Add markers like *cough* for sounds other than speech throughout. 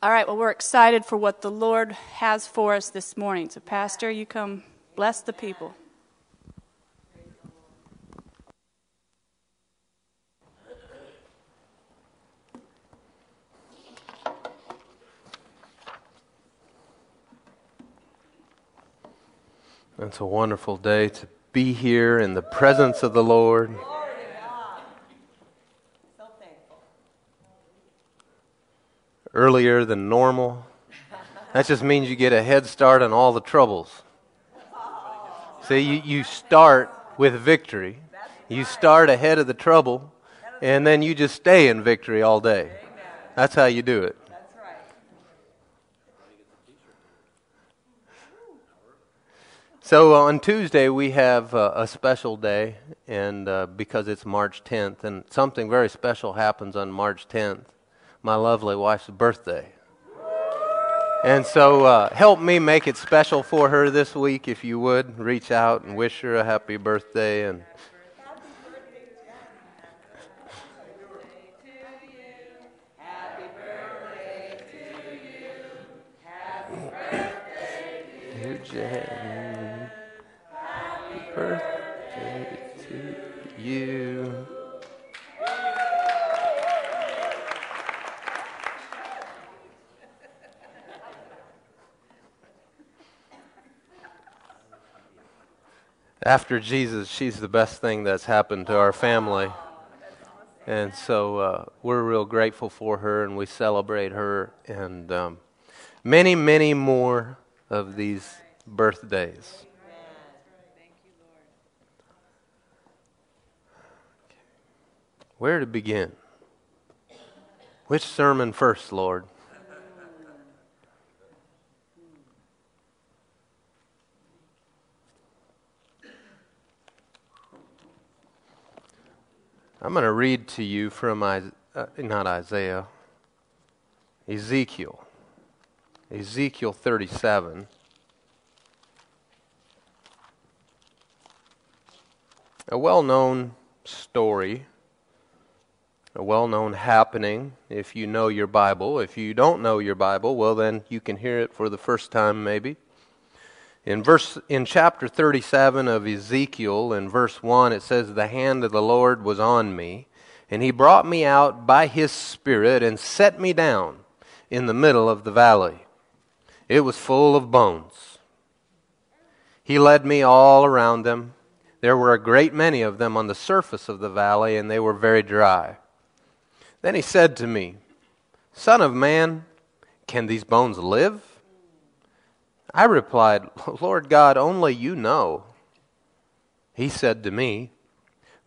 All right, well, we're excited for what the Lord has for us this morning. So, Pastor, you come bless the people. It's a wonderful day to be here in the presence of the Lord. Earlier than normal. That just means you get a head start on all the troubles. See, you, you start with victory, you start ahead of the trouble, and then you just stay in victory all day. That's how you do it. So uh, on Tuesday we have uh, a special day, and uh, because it's March 10th, and something very special happens on March 10th, my lovely wife's birthday. And so uh, help me make it special for her this week, if you would. Reach out and wish her a happy birthday, and happy birthday to you, happy birthday to you, Happy birthday to you. After Jesus, she's the best thing that's happened to our family. And so uh, we're real grateful for her and we celebrate her and um, many, many more of these birthdays. Where to begin? Which sermon first, Lord? I'm going to read to you from uh, not Isaiah, Ezekiel. Ezekiel 37. A well known story a well known happening if you know your Bible. If you don't know your Bible, well, then you can hear it for the first time, maybe. In, verse, in chapter 37 of Ezekiel, in verse 1, it says, The hand of the Lord was on me, and he brought me out by his Spirit and set me down in the middle of the valley. It was full of bones. He led me all around them. There were a great many of them on the surface of the valley, and they were very dry. Then he said to me, Son of man, can these bones live? I replied, Lord God, only you know. He said to me,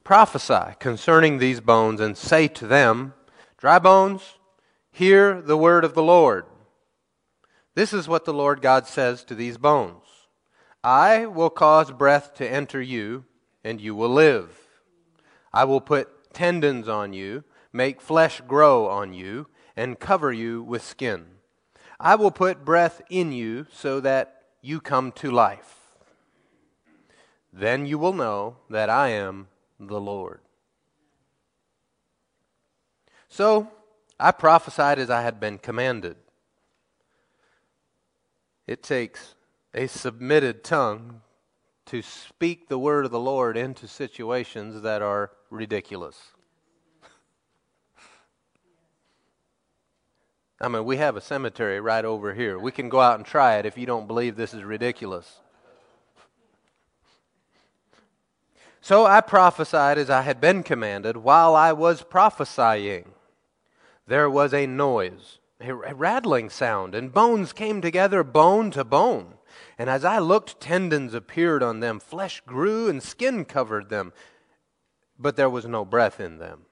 Prophesy concerning these bones and say to them, Dry bones, hear the word of the Lord. This is what the Lord God says to these bones I will cause breath to enter you, and you will live. I will put tendons on you make flesh grow on you, and cover you with skin. I will put breath in you so that you come to life. Then you will know that I am the Lord. So I prophesied as I had been commanded. It takes a submitted tongue to speak the word of the Lord into situations that are ridiculous. I mean, we have a cemetery right over here. We can go out and try it if you don't believe this is ridiculous. So I prophesied as I had been commanded. While I was prophesying, there was a noise, a rattling sound, and bones came together, bone to bone. And as I looked, tendons appeared on them, flesh grew, and skin covered them, but there was no breath in them.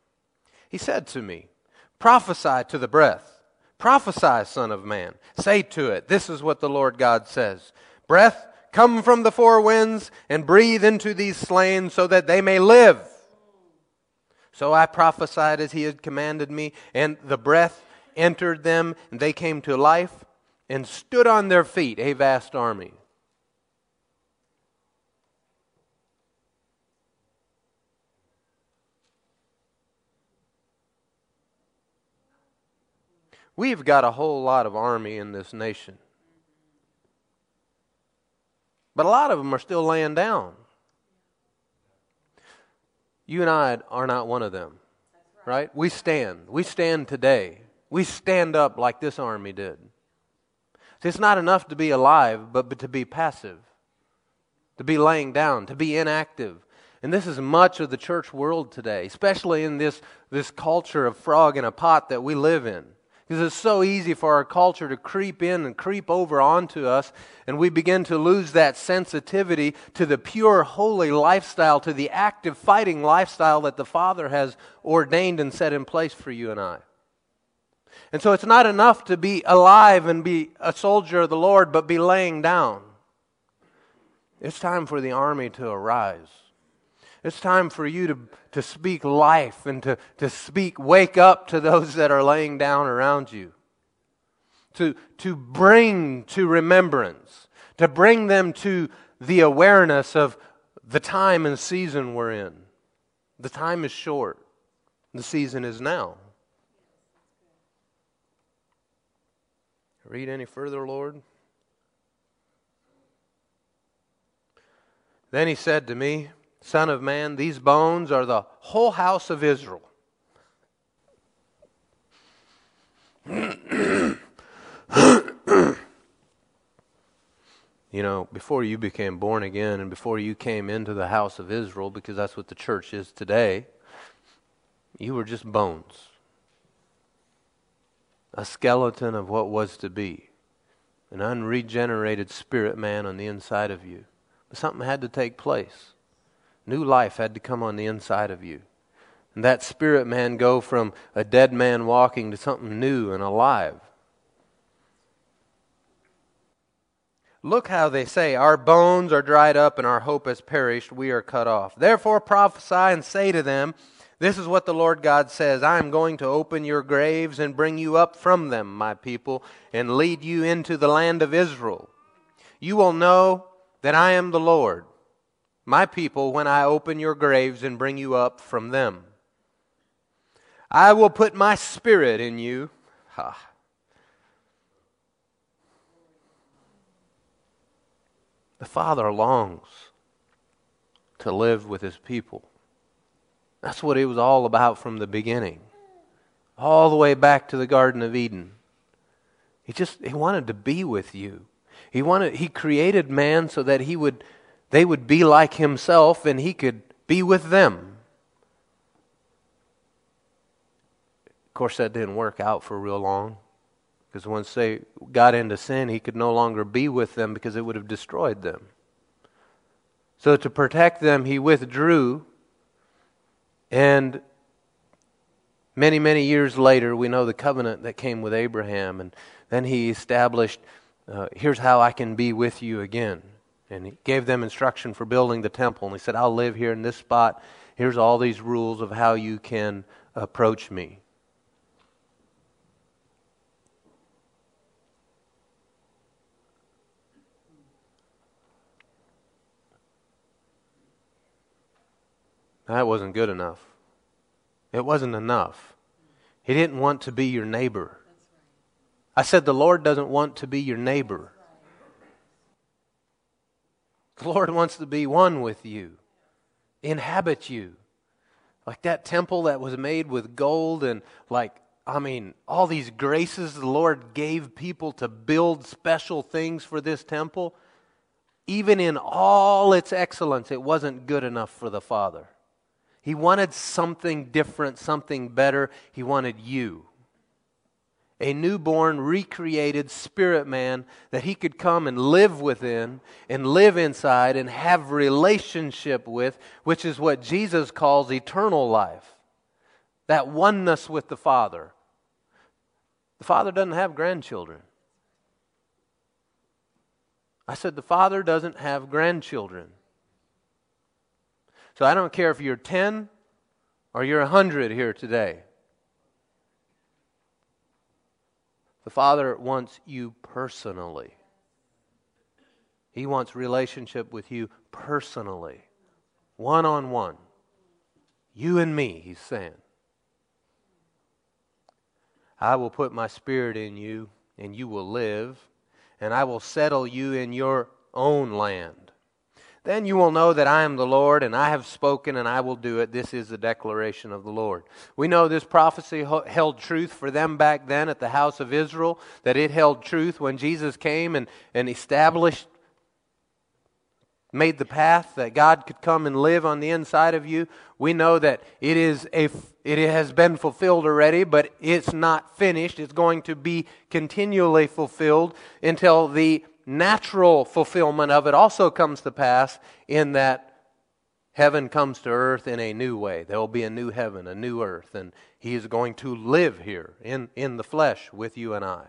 He said to me, Prophesy to the breath. Prophesy, Son of Man. Say to it, This is what the Lord God says Breath, come from the four winds and breathe into these slain so that they may live. So I prophesied as he had commanded me, and the breath entered them, and they came to life and stood on their feet, a vast army. We've got a whole lot of army in this nation. But a lot of them are still laying down. You and I are not one of them, right? We stand. We stand today. We stand up like this army did. See, it's not enough to be alive, but, but to be passive, to be laying down, to be inactive. And this is much of the church world today, especially in this, this culture of frog in a pot that we live in. Because it's so easy for our culture to creep in and creep over onto us, and we begin to lose that sensitivity to the pure, holy lifestyle, to the active, fighting lifestyle that the Father has ordained and set in place for you and I. And so it's not enough to be alive and be a soldier of the Lord, but be laying down. It's time for the army to arise. It's time for you to, to speak life and to, to speak, wake up to those that are laying down around you. To, to bring to remembrance, to bring them to the awareness of the time and season we're in. The time is short, the season is now. Read any further, Lord? Then he said to me, Son of man, these bones are the whole house of Israel. you know, before you became born again and before you came into the house of Israel, because that's what the church is today, you were just bones. A skeleton of what was to be. An unregenerated spirit man on the inside of you. But something had to take place. New life had to come on the inside of you. And that spirit man go from a dead man walking to something new and alive. Look how they say, Our bones are dried up and our hope has perished. We are cut off. Therefore prophesy and say to them, This is what the Lord God says I am going to open your graves and bring you up from them, my people, and lead you into the land of Israel. You will know that I am the Lord my people when I open your graves and bring you up from them. I will put my spirit in you. Ha. The Father longs to live with his people. That's what it was all about from the beginning, all the way back to the Garden of Eden. He just he wanted to be with you. He wanted he created man so that he would they would be like himself and he could be with them. Of course, that didn't work out for real long because once they got into sin, he could no longer be with them because it would have destroyed them. So, to protect them, he withdrew. And many, many years later, we know the covenant that came with Abraham. And then he established uh, here's how I can be with you again. And he gave them instruction for building the temple. And he said, I'll live here in this spot. Here's all these rules of how you can approach me. That wasn't good enough. It wasn't enough. He didn't want to be your neighbor. I said, The Lord doesn't want to be your neighbor. The Lord wants to be one with you, inhabit you. Like that temple that was made with gold and, like, I mean, all these graces the Lord gave people to build special things for this temple. Even in all its excellence, it wasn't good enough for the Father. He wanted something different, something better. He wanted you a newborn, recreated spirit man that he could come and live within and live inside and have relationship with, which is what Jesus calls eternal life. That oneness with the Father. The Father doesn't have grandchildren. I said, the Father doesn't have grandchildren. So I don't care if you're 10 or you're 100 here today. The Father wants you personally. He wants relationship with you personally, one on one. You and me, he's saying. I will put my spirit in you, and you will live, and I will settle you in your own land. Then you will know that I am the Lord, and I have spoken, and I will do it. This is the declaration of the Lord. We know this prophecy held truth for them back then at the house of Israel, that it held truth when Jesus came and, and established made the path that God could come and live on the inside of you. We know that it is a it has been fulfilled already, but it's not finished. It's going to be continually fulfilled until the natural fulfillment of it also comes to pass in that heaven comes to earth in a new way. There will be a new heaven, a new earth, and he is going to live here in, in the flesh with you and I.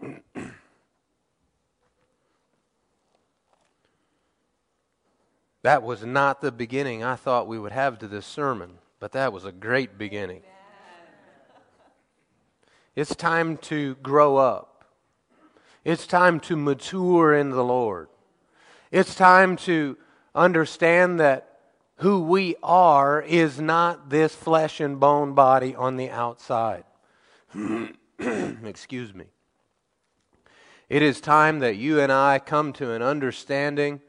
*clears throat* That was not the beginning I thought we would have to this sermon, but that was a great beginning. It's time to grow up. It's time to mature in the Lord. It's time to understand that who we are is not this flesh and bone body on the outside. *clears throat* Excuse me. It is time that you and I come to an understanding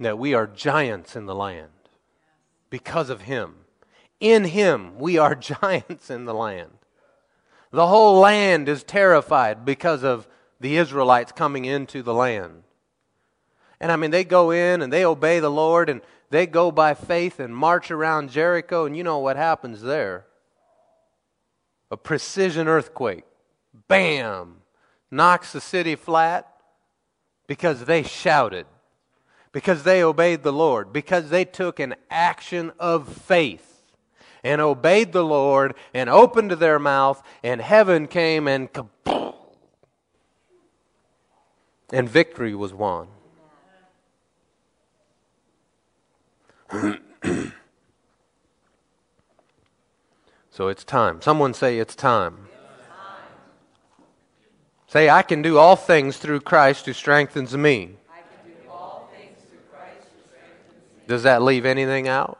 that we are giants in the land because of Him. In Him, we are *laughs* giants in the land. The whole land is terrified because of the Israelites coming into the land. And I mean, they go in and they obey the Lord and they go by faith and march around Jericho, and you know what happens there a precision earthquake. Bam! Knocks the city flat because they shouted because they obeyed the Lord, because they took an action of faith and obeyed the Lord and opened their mouth, and heaven came and and victory was won. *clears throat* so it's time. Someone say it's time. Say, I can do all things through Christ who strengthens me. Does that leave anything out?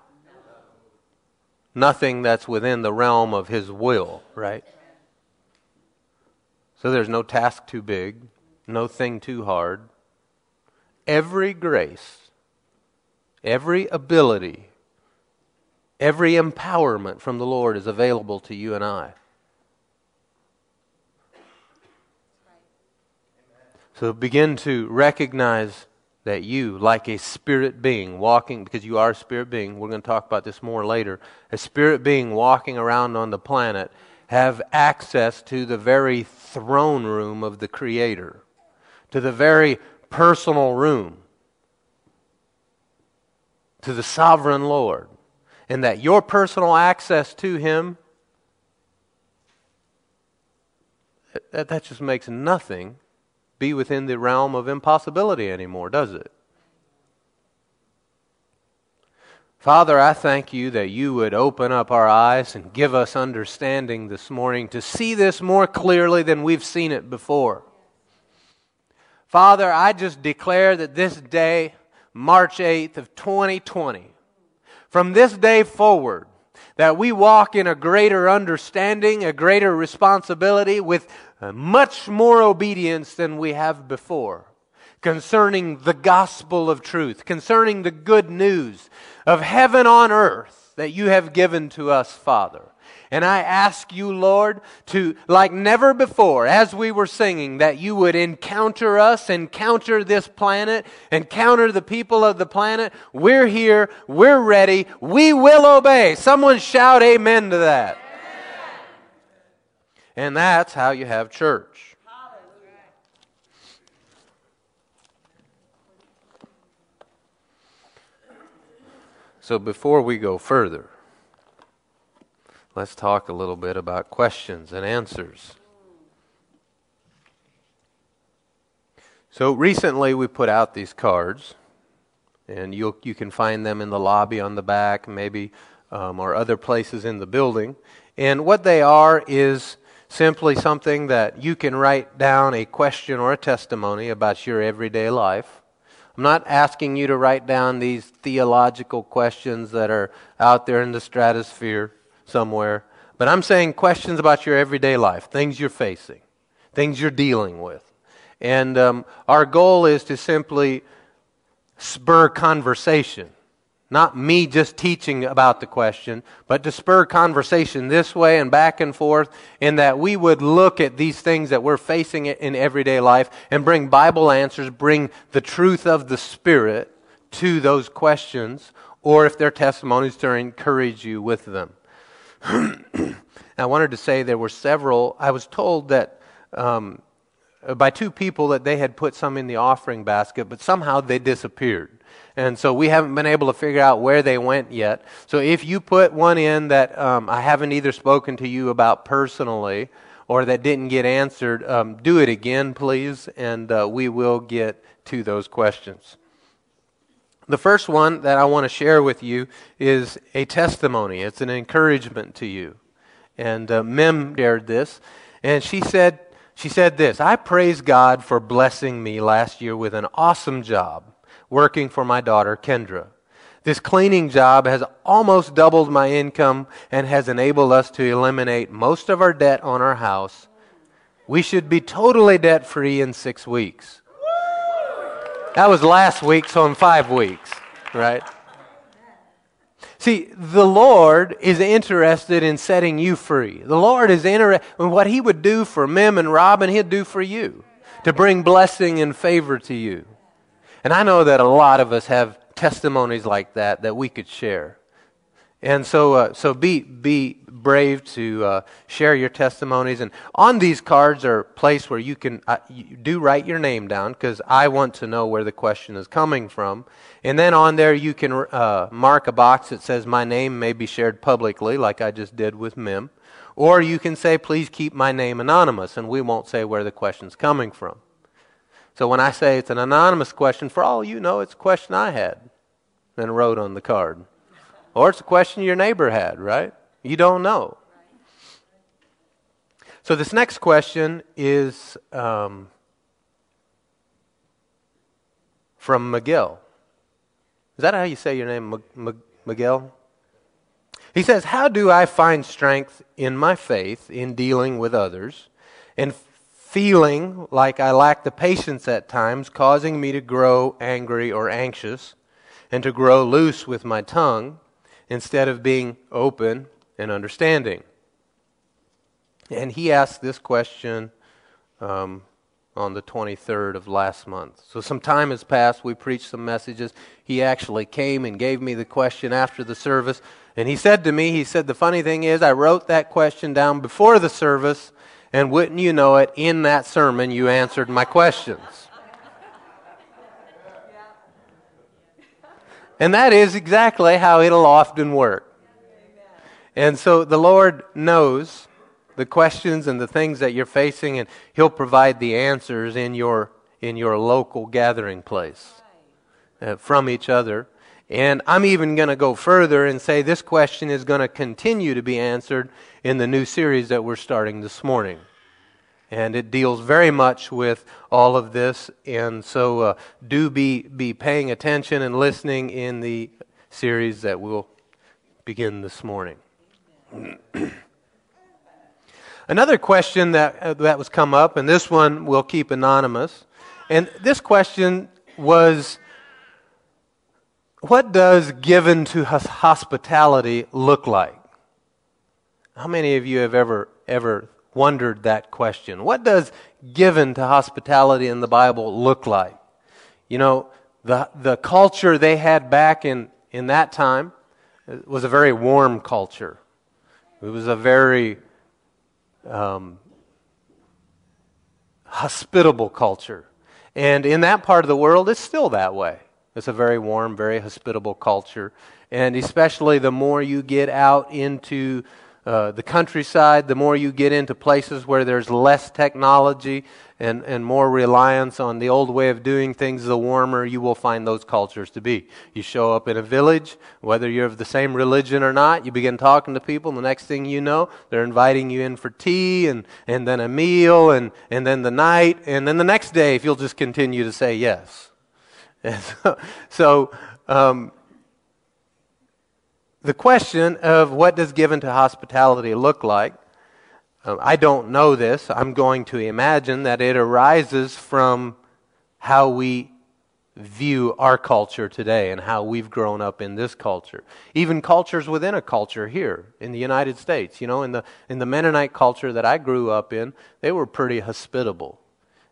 Nothing that's within the realm of His will, right? So there's no task too big, no thing too hard. Every grace, every ability, every empowerment from the Lord is available to you and I. So begin to recognize that you, like a spirit being walking, because you are a spirit being, we're going to talk about this more later, a spirit being walking around on the planet, have access to the very throne room of the Creator, to the very personal room, to the sovereign Lord, and that your personal access to Him. That, that just makes nothing be within the realm of impossibility anymore, does it? Father, I thank you that you would open up our eyes and give us understanding this morning to see this more clearly than we've seen it before. Father, I just declare that this day, March 8th of 2020, from this day forward, that we walk in a greater understanding, a greater responsibility with much more obedience than we have before concerning the gospel of truth, concerning the good news of heaven on earth that you have given to us, Father. And I ask you, Lord, to, like never before, as we were singing, that you would encounter us, encounter this planet, encounter the people of the planet. We're here. We're ready. We will obey. Someone shout amen to that. And that's how you have church. So before we go further, let's talk a little bit about questions and answers. So recently we put out these cards, and you you can find them in the lobby on the back, maybe, um, or other places in the building. And what they are is simply something that you can write down a question or a testimony about your everyday life. I'm not asking you to write down these theological questions that are out there in the stratosphere somewhere, But I'm saying questions about your everyday life, things you're facing, things you're dealing with. And um, our goal is to simply spur conversation. Not me just teaching about the question, but to spur conversation this way and back and forth, in that we would look at these things that we're facing in everyday life and bring Bible answers, bring the truth of the Spirit to those questions, or if they're testimonies, to encourage you with them. *clears throat* I wanted to say there were several. I was told that um, by two people that they had put some in the offering basket, but somehow they disappeared. And so we haven't been able to figure out where they went yet. So if you put one in that um, I haven't either spoken to you about personally or that didn't get answered, um, do it again, please, and uh, we will get to those questions. The first one that I want to share with you is a testimony. It's an encouragement to you. And uh, Mim shared this, and she said, she said this I praise God for blessing me last year with an awesome job working for my daughter, Kendra. This cleaning job has almost doubled my income and has enabled us to eliminate most of our debt on our house. We should be totally debt free in six weeks. That was last week, so in five weeks, right? See, the Lord is interested in setting you free. The Lord is interested in what He would do for Mim and Robin, He'd do for you to bring blessing and favor to you. And I know that a lot of us have testimonies like that that we could share. And so, uh, so be, be brave to uh, share your testimonies. And on these cards are a place where you can uh, you do write your name down because I want to know where the question is coming from. And then on there you can uh, mark a box that says my name may be shared publicly, like I just did with Mim. Or you can say, please keep my name anonymous, and we won't say where the question's coming from. So when I say it's an anonymous question, for all you know, it's a question I had and wrote on the card. Or it's a question your neighbor had, right? You don't know. So this next question is um, from Miguel. Is that how you say your name, M- M- Miguel? He says, How do I find strength in my faith in dealing with others and feeling like I lack the patience at times, causing me to grow angry or anxious and to grow loose with my tongue? Instead of being open and understanding? And he asked this question um, on the 23rd of last month. So some time has passed. We preached some messages. He actually came and gave me the question after the service. And he said to me, he said, the funny thing is, I wrote that question down before the service, and wouldn't you know it, in that sermon, you answered my questions. And that is exactly how it'll often work. And so the Lord knows the questions and the things that you're facing, and He'll provide the answers in your, in your local gathering place uh, from each other. And I'm even going to go further and say this question is going to continue to be answered in the new series that we're starting this morning. And it deals very much with all of this. And so uh, do be, be paying attention and listening in the series that we'll begin this morning. *clears throat* Another question that, uh, that was come up, and this one we'll keep anonymous. And this question was What does given to hospitality look like? How many of you have ever, ever wondered that question. What does given to hospitality in the Bible look like? You know, the, the culture they had back in, in that time was a very warm culture. It was a very um, hospitable culture. And in that part of the world, it's still that way. It's a very warm, very hospitable culture. And especially the more you get out into uh, the countryside, the more you get into places where there's less technology and, and more reliance on the old way of doing things, the warmer you will find those cultures to be. You show up in a village, whether you're of the same religion or not, you begin talking to people, and the next thing you know, they're inviting you in for tea and, and then a meal and, and then the night, and then the next day, if you'll just continue to say yes. *laughs* And so, so um, the question of what does given to hospitality look like, um, I don't know this. I'm going to imagine that it arises from how we view our culture today and how we've grown up in this culture. Even cultures within a culture here in the United States. You know, in the, in the Mennonite culture that I grew up in, they were pretty hospitable.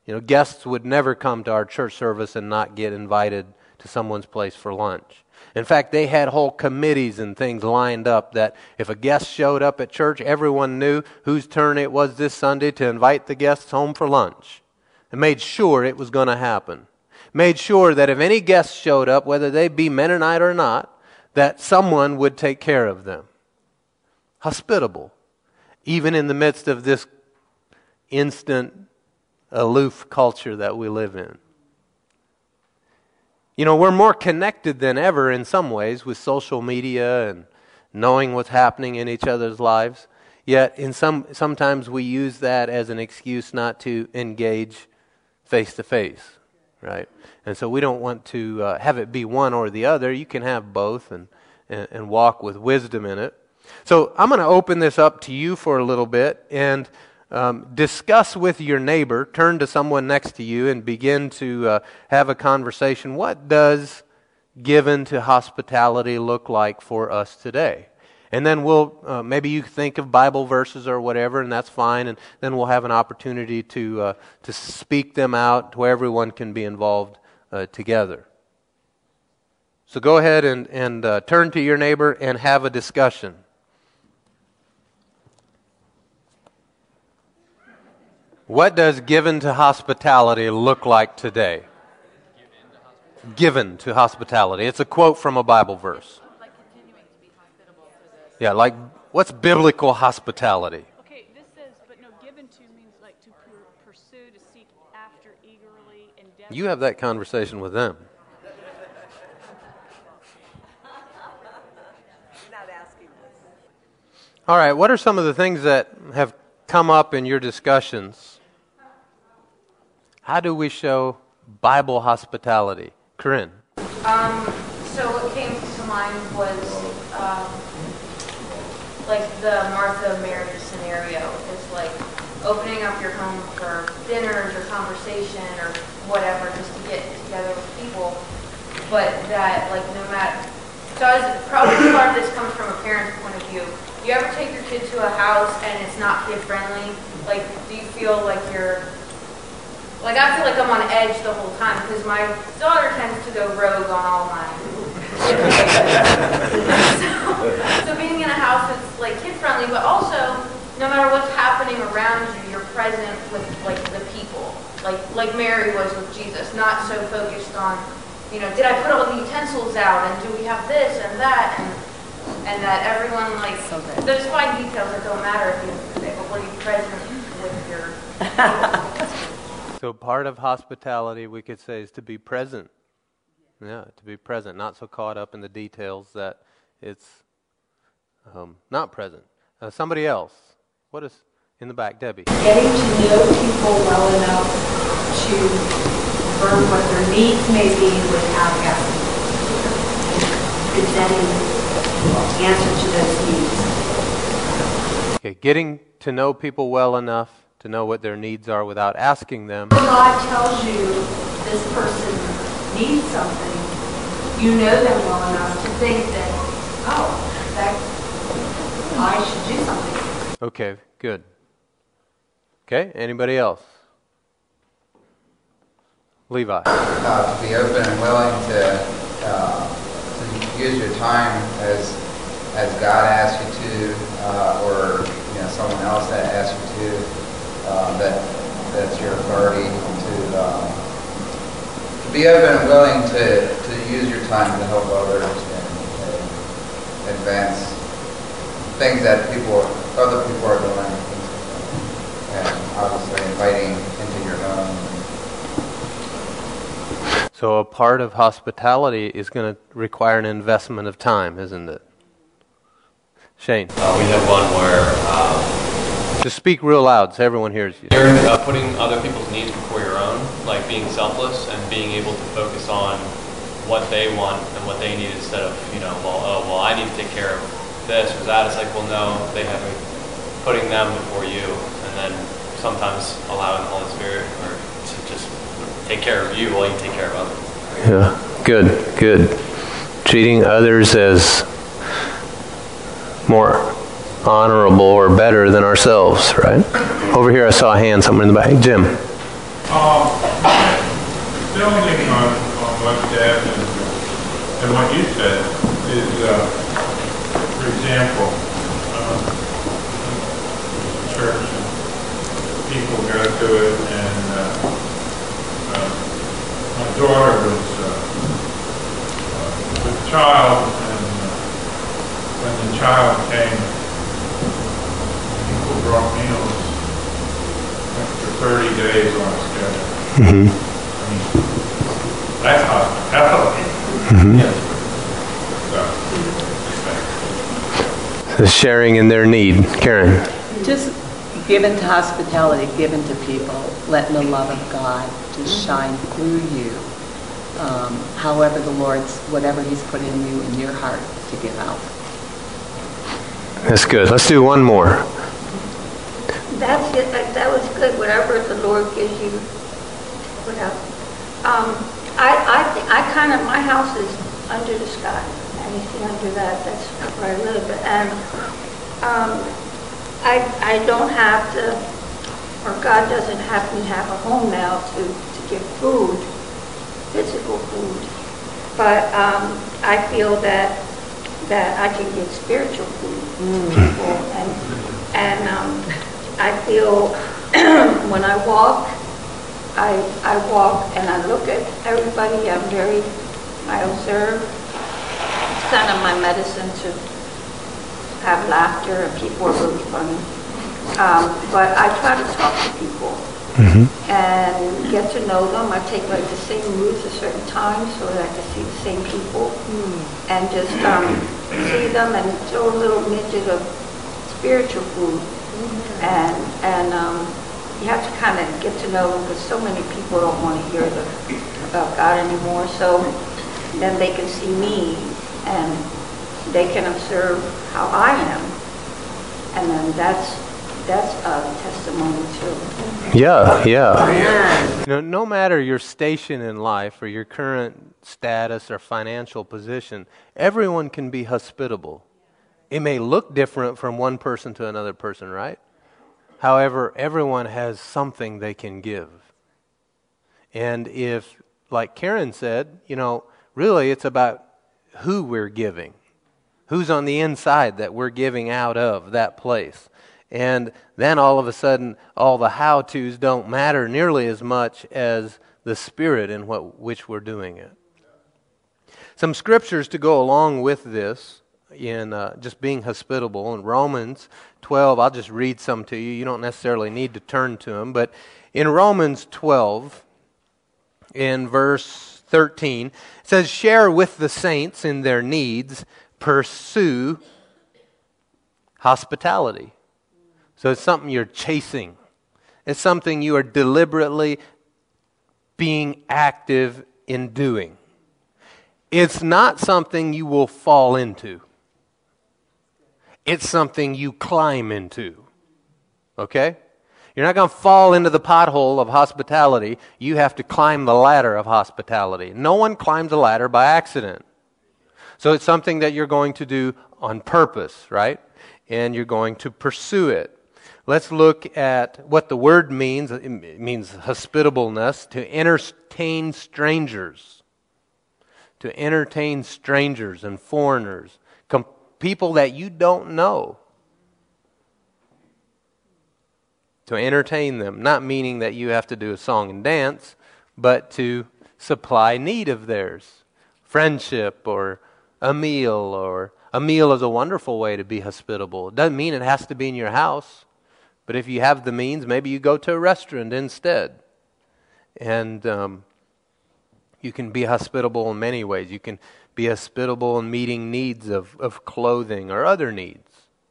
You know, guests would never come to our church service and not get invited to someone's place for lunch. In fact, they had whole committees and things lined up that if a guest showed up at church, everyone knew whose turn it was this Sunday to invite the guests home for lunch and made sure it was going to happen made sure that if any guests showed up, whether they be Mennonite or not, that someone would take care of them. Hospitable, even in the midst of this instant, aloof culture that we live in. You know, we're more connected than ever in some ways with social media and knowing what's happening in each other's lives. Yet, in some, sometimes we use that as an excuse not to engage face to face right? And so we don't want to uh, have it be one or the other. You can have both and, and, and walk with wisdom in it. So I'm going to open this up to you for a little bit and um, discuss with your neighbor, turn to someone next to you, and begin to uh, have a conversation. What does given to hospitality look like for us today? And then we'll, uh, maybe you can think of Bible verses or whatever, and that's fine. And then we'll have an opportunity to, uh, to speak them out to where everyone can be involved uh, together. So go ahead and, and uh, turn to your neighbor and have a discussion. What does given to hospitality look like today? Given to hospitality. It's a quote from a Bible verse. Yeah, like what's biblical hospitality? Okay, this says, but no, given to means like to pursue, to seek after eagerly, endeavor. You have that conversation with them. All right, what are some of the things that have come up in your discussions? How do we show Bible hospitality? Corinne. Um, so what came to mind was um, like the Martha Mary scenario is like opening up your home for dinners or conversation or whatever just to get together with people. But that like no matter so as probably part of this comes from a parent's point of view. Do you ever take your kid to a house and it's not kid friendly? Like do you feel like you're like I feel like I'm on edge the whole time because my daughter tends to go rogue on all mine *laughs* so, so being in a house that's like kid friendly, but also no matter what's happening around you, you're present with like the people, like like Mary was with Jesus, not so focused on, you know, did I put all the utensils out and do we have this and that and and that everyone like so those fine details that don't matter if you if were you present with your. *laughs* so part of hospitality, we could say, is to be present yeah, to be present, not so caught up in the details that it's um, not present. Uh, somebody else. What is in the back, Debbie? Getting to know people well enough to learn what their needs may be without asking. Presenting answer to those needs. Okay, getting to know people well enough to know what their needs are without asking them. When God tells you this person needs something, you know them well enough to think that, oh, that I should do something. Okay, good. Okay, anybody else? Levi. Uh, to be open and willing to, uh, to use your time as as God asks you to, uh, or you know someone else that asks you to. Uh, that that's your authority to um, be open and willing to, to use your time to help others and, and advance things that people, other people are doing, and obviously inviting into your home. So a part of hospitality is going to require an investment of time, isn't it? Shane. Uh, we have one where. Um, Just speak real loud so everyone hears you. You're uh, putting other people's needs before your own, like being selfless and being able to focus on what they want and what they need instead of, you know, well, oh, well, I need to take care of this or that. It's like, well, no, they have me putting them before you, and then sometimes allowing the Holy Spirit or to just take care of you while you take care of others. Yeah, good, good. Treating others as more honorable or better than ourselves, right? Over here, I saw a hand somewhere in the back. Jim. Um, building on, on what Deb and, and what you said is, uh, for example, uh, church, and people go to it, and uh, uh, my daughter was uh, uh, with a child, and uh, when the child came, people brought meals for 30 days on a schedule. Mm-hmm. I mean, that's hospitality. Mm-hmm. So, The sharing in their need. Karen. Just given to hospitality, given to people, letting the love of God just mm-hmm. shine through you. Um, however, the Lord's, whatever He's put in you, in your heart to give out. That's good. Let's do one more. That's it, that, that was good, whatever the Lord gives you, whatever. Um, I, I, I kind of, my house is under the sky, anything under that, that's where I live, and, um, I, I don't have to, or God doesn't have me have a home now to, to give food, physical food, but, um, I feel that, that I can give spiritual food to people, and, and, um, I feel *clears throat* when I walk, I, I walk and I look at everybody, I'm very, I observe. It's kind of my medicine to have laughter and people are really funny. Um, but I try to talk to people and get to know them. I take like the same routes at certain times so that I can see the same people and just um, see them and throw a little midget of spiritual food. And, and um, you have to kind of get to know them because so many people don't want to hear the, about God anymore. So then they can see me and they can observe how I am. And then that's, that's a testimony too. Yeah, yeah. You know, no matter your station in life or your current status or financial position, everyone can be hospitable. It may look different from one person to another person, right? However, everyone has something they can give. And if, like Karen said, you know, really it's about who we're giving, who's on the inside that we're giving out of that place. And then all of a sudden, all the how to's don't matter nearly as much as the spirit in what, which we're doing it. Some scriptures to go along with this in uh, just being hospitable. In Romans 12, I'll just read some to you. You don't necessarily need to turn to them. But in Romans 12, in verse 13, it says, Share with the saints in their needs, pursue hospitality. So it's something you're chasing, it's something you are deliberately being active in doing. It's not something you will fall into. It's something you climb into. Okay? You're not going to fall into the pothole of hospitality. You have to climb the ladder of hospitality. No one climbs a ladder by accident. So it's something that you're going to do on purpose, right? And you're going to pursue it. Let's look at what the word means. It means hospitableness, to entertain strangers. To entertain strangers and foreigners, people that you don't know. To entertain them, not meaning that you have to do a song and dance, but to supply need of theirs. Friendship or a meal or a meal is a wonderful way to be hospitable. It doesn't mean it has to be in your house. But if you have the means, maybe you go to a restaurant instead. And um, you can be hospitable in many ways. You can be hospitable in meeting needs of, of clothing or other needs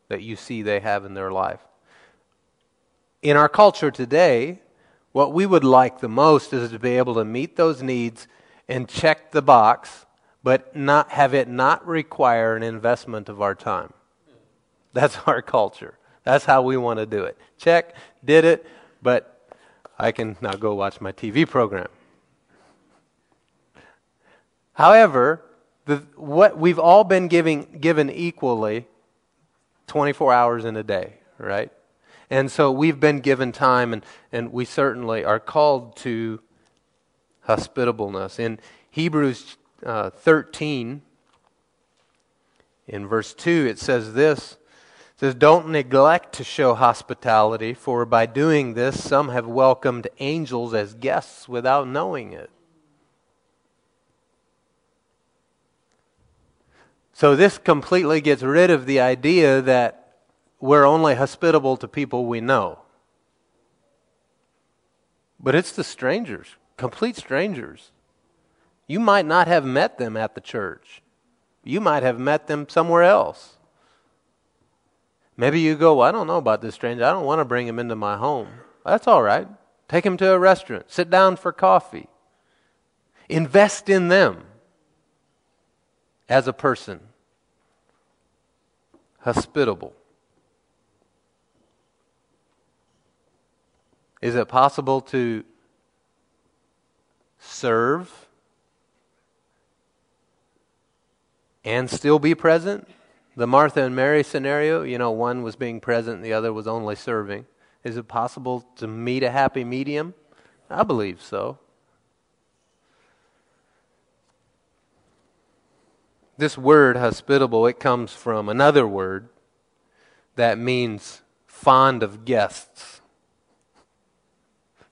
that you see they have in their life. In our culture today, what we would like the most is to be able to meet those needs and check the box but not have it not require an investment of our time. That's *laughs* our culture. That's how we want to do it. Check, did it, but I can now go watch my TV program. However, the, what we've all been giving, given equally 24 hours in a day, right? And so we've been given time, and, and we certainly are called to hospitableness. In Hebrews uh, 13, in verse 2, it says this. It says, Don't neglect to show hospitality, for by doing this, some have welcomed angels as guests without knowing it. So, this completely gets rid of the idea that we're only hospitable to people we know. But it's the strangers, complete strangers. You might not have met them at the church, you might have met them somewhere else. Maybe you go, well, I don't know about this stranger. I don't want to bring him into my home. That's all right. Take him to a restaurant. Sit down for coffee. Invest in them as a person. Hospitable. Is it possible to serve and still be present? The Martha and Mary scenario, you know, one was being present, the other was only serving. Is it possible to meet a happy medium? I believe so. This word, hospitable, it comes from another word that means fond of guests.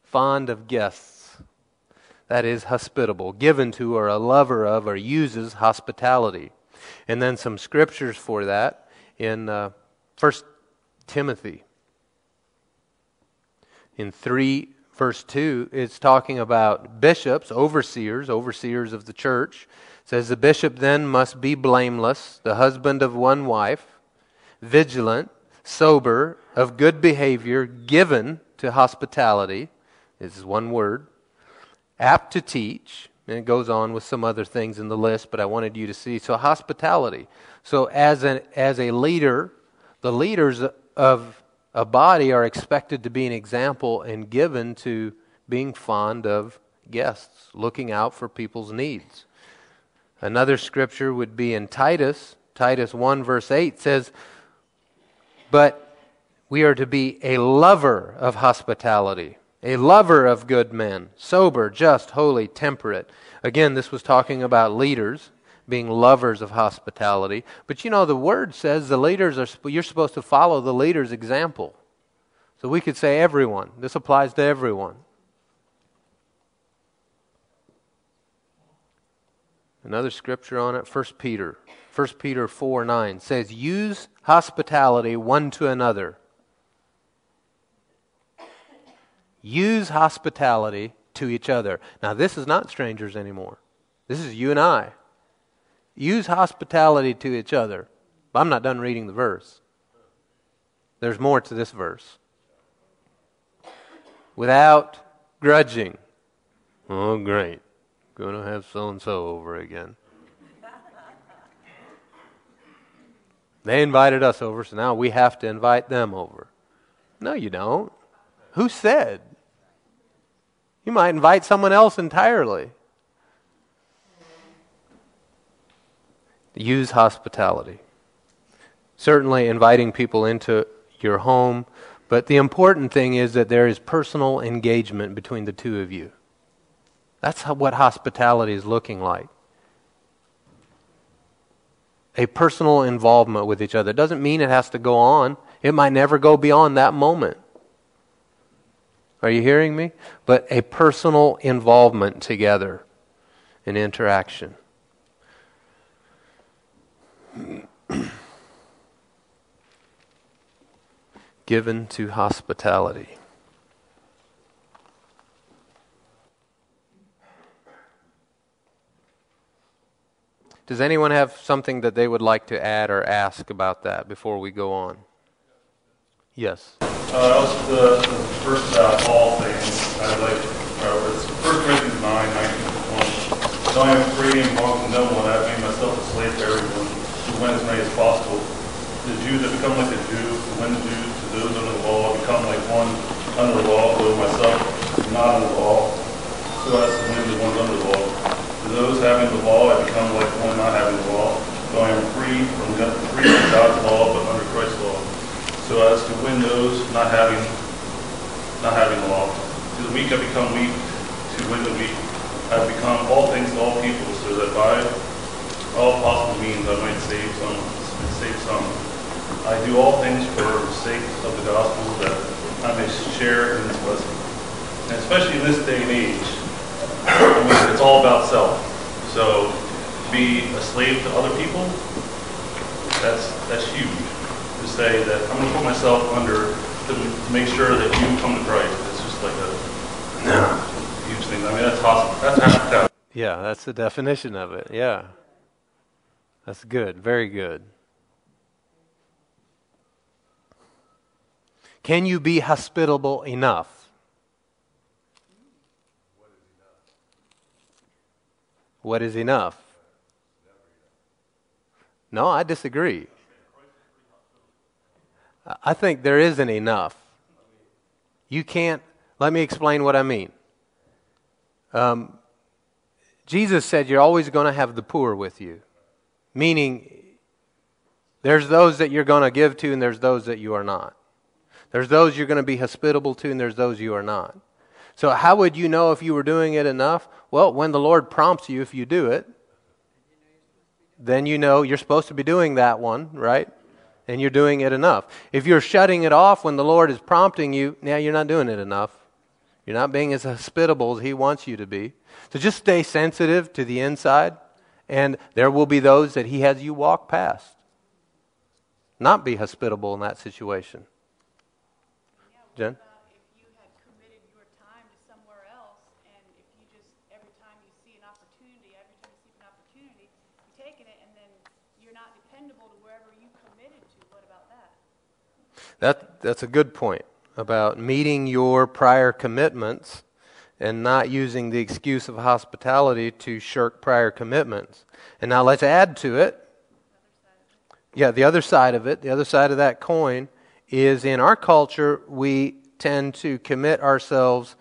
Fond of guests. That is hospitable, given to or a lover of or uses hospitality. And then some scriptures for that in uh, 1 Timothy. In 3 verse 2, it's talking about bishops, overseers, overseers of the church. Says, The bishop then must be blameless, the husband of one wife, vigilant, sober, of good behavior, given to hospitality. This is one word. Apt to teach, and it goes on with some other things in the list, but I wanted you to see. So, hospitality. So, as, an, as a leader, the leaders of a body are expected to be an example and given to being fond of guests, looking out for people's needs. Another scripture would be in Titus. Titus 1, verse 8 says, But we are to be a lover of hospitality a lover of good men, sober, just, holy, temperate. Again, this was talking about leaders being lovers of hospitality. But you know, the word says the leaders are, you're supposed to follow the leader's example. So we could say everyone. This applies to everyone. Another scripture on it, 1 Peter. 1 Peter 4 9 says, Use hospitality one to another use hospitality to each other. Now, this is not strangers anymore. This is you and I. Use hospitality to each other. I'm not done reading the verse. There's more to this verse. Without grudging. Oh, great. Going to have so and so over again. They invited us over, so now we have to invite them over. No, you don't. Who said? You might invite someone else entirely. Use hospitality. Certainly, inviting people into your home, but the important thing is that there is personal engagement between the two of you. That's how, what hospitality is looking like. A personal involvement with each other. It doesn't mean it has to go on, it might never go beyond that moment. Are you hearing me? But a personal involvement together in interaction. *clears throat* Given to hospitality. Does anyone have something that they would like to add or ask about that before we go on? Yes. Uh, was the, the first about all things, I like to remember. It's 1 Corinthians 9, 19 So I am free and belong to no one. I have made myself a slave to everyone to win as many as possible. The Jews have become like the Jew, to win the Jews, to those under the law, I become like one under the law, though myself not under the law, so as to win the ones under the law. To those having the law, I become like one not having the law, though I am free from free from God's law, but under Christ's law, so as to win those not having not having the law. To the weak I become weak, to win the weak. I have become all things to all people, so that by all possible means I might save some. Save some. I do all things for the sake of the gospel, that I may share in its blessing. And especially in this day and age, I *coughs* mean, it's all about self. So to be a slave to other people, that's that's huge. To say that I'm going to put myself under to, to make sure that you come to Christ. It's just like a huge thing. I mean, that's awesome. That's hospitality. Yeah, that's the definition of it. Yeah. That's good. Very good. Can you be hospitable enough? What is enough? No, I disagree. I- think there isn't enough. You can't. Let me explain what I mean. Um, Jesus said you're always going to have the poor with you, meaning there's those that you're going to give to and there's those that you are not. There's those you're going to be hospitable to and there's those you are not. So, how would you know if you were doing it enough? Well, when the Lord prompts you, if you do it, then you know you're supposed to be doing that one, right? And you're doing it enough. If you're shutting it off when the Lord is prompting you, now you're not doing it enough. You're not being as hospitable as He wants you to be. So just stay sensitive to the inside, and there will be those that He has you walk past. Not be hospitable in that situation. Jen? if you had committed your time to somewhere else, and if you just, every time you see an opportunity, every time you see an opportunity, you're taking it, and then you're not dependable to wherever you committed to, what about that? That, that's a good point about meeting your prior commitments and not using the excuse of hospitality to shirk prior commitments. And now let's add to it. Yeah, the other side of it, the other side of that coin is in our culture, we tend to commit ourselves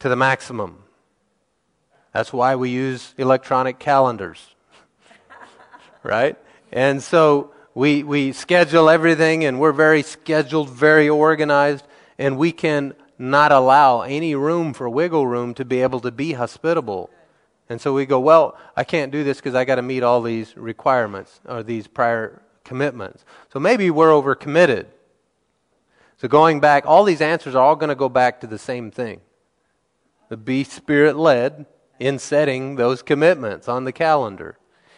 to the maximum. That's why we use electronic calendars, *laughs* right? And so we, we schedule everything and we're very scheduled, very organized, and we can not allow any room for wiggle room to be able to be hospitable. And so we go, well, I can't do this because I got to meet all these requirements or these prior commitments. So maybe we're overcommitted. So going back, all these answers are all going to go back to the same thing. The be spirit led in setting those commitments on the calendar.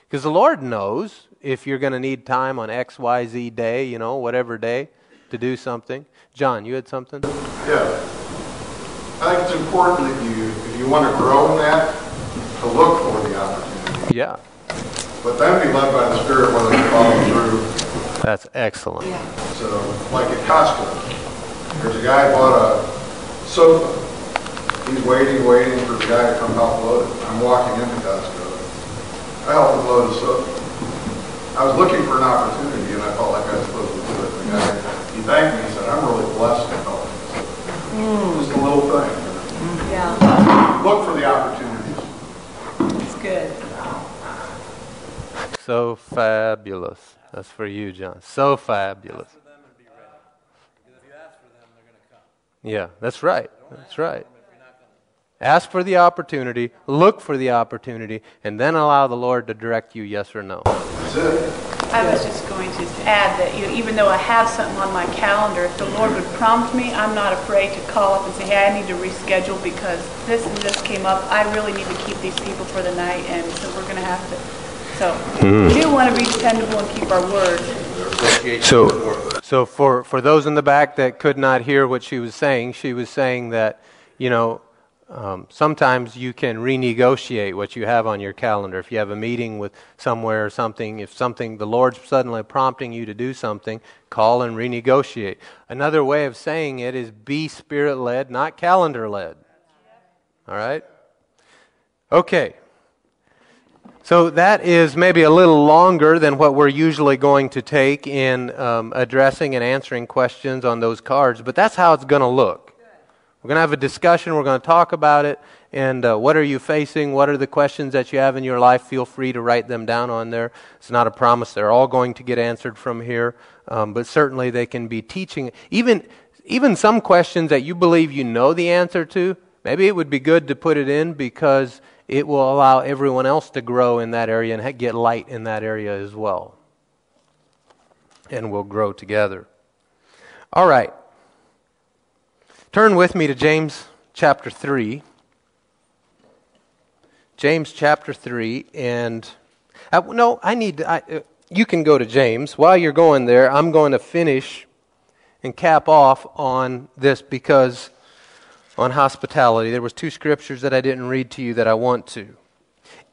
Because the Lord knows if you're going to need time on X, Y, Z day, you know, whatever day, to do something. John, you had something? Yeah. I think it's important that you, if you want to grow in that, to look for the opportunity. Yeah, But then be led by the Spirit whether to follow through. that's excellent. Yeah. So, like at Costco, there's a guy bought a sofa. He's waiting, waiting for the guy to come help load it. I'm walking into Costco. I help him load the sofa. I was looking for an opportunity and I felt like I was supposed to do it. The guy, he thanked me and said, I'm really blessed to help you. Mm. Just a little thing. Yeah, Look for the opportunities. it's good. So fabulous. That's for you, John. So fabulous. Yeah, that's right. That's right. Ask for the opportunity, look for the opportunity, and then allow the Lord to direct you yes or no. That's it. I was just going to add that, you know, even though I have something on my calendar, if the Lord would prompt me, I'm not afraid to call up and say, hey, I need to reschedule because this and this came up. I really need to keep these people for the night, and so we're going to have to. So we do want to be dependable and keep our word. So, so for, for those in the back that could not hear what she was saying, she was saying that, you know, um, sometimes you can renegotiate what you have on your calendar. If you have a meeting with somewhere or something, if something, the Lord's suddenly prompting you to do something, call and renegotiate. Another way of saying it is be spirit led, not calendar led. All right? Okay. So that is maybe a little longer than what we're usually going to take in um, addressing and answering questions on those cards, but that's how it's going to look. We're going to have a discussion, we're going to talk about it, and uh, what are you facing? What are the questions that you have in your life? Feel free to write them down on there. It's not a promise they're all going to get answered from here, um, but certainly they can be teaching. Even, even some questions that you believe you know the answer to, maybe it would be good to put it in because it will allow everyone else to grow in that area and get light in that area as well. And we'll grow together. All right. Turn with me to James chapter 3. James chapter 3. And uh, no, I need I, uh, you can go to James. While you're going there, I'm going to finish and cap off on this because on hospitality. There was two scriptures that I didn't read to you that I want to.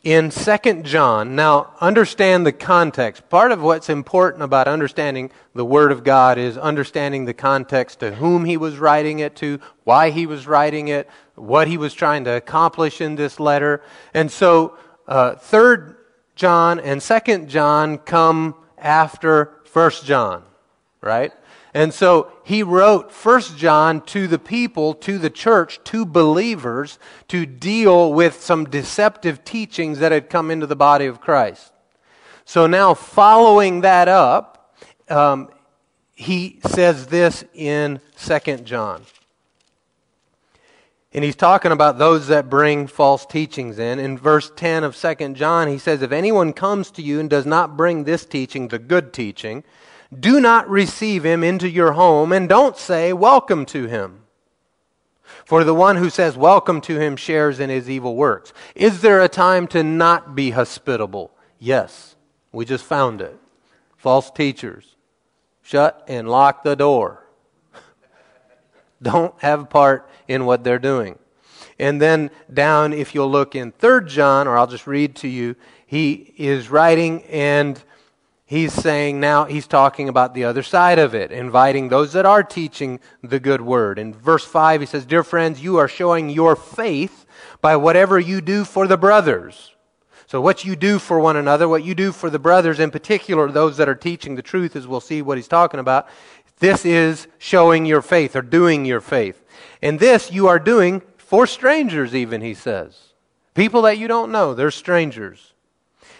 In 2 John, now understand the context. Part of what's important about understanding the Word of God is understanding the context to whom he was writing it to, why he was writing it, what he was trying to accomplish in this letter. And so, uh, 3rd John and 2nd John come after 1st John, right? And so he wrote First John to the people, to the church, to believers, to deal with some deceptive teachings that had come into the body of Christ. So now, following that up, um, he says this in Second John. And he's talking about those that bring false teachings in. In verse 10 of Second John, he says, If anyone comes to you and does not bring this teaching, the good teaching, do not receive him into your home and don't say welcome to him. For the one who says welcome to him shares in his evil works. Is there a time to not be hospitable? Yes. We just found it. False teachers. Shut and lock the door. *laughs* Don't have part in what they're doing. And then down, if you'll look in 3 John, or I'll just read to you, he is writing and he's saying now, he's talking about the other side of it, inviting those that are teaching the good word. In verse 5, he says, Dear friends, you are showing your faith by whatever you do for the brothers. So, what you do for one another, what you do for the brothers, in particular, those that are teaching the truth, as we'll see what he's talking about, this is showing your faith or doing your faith. And this you are doing for strangers, even, he says. People that you don't know, they're strangers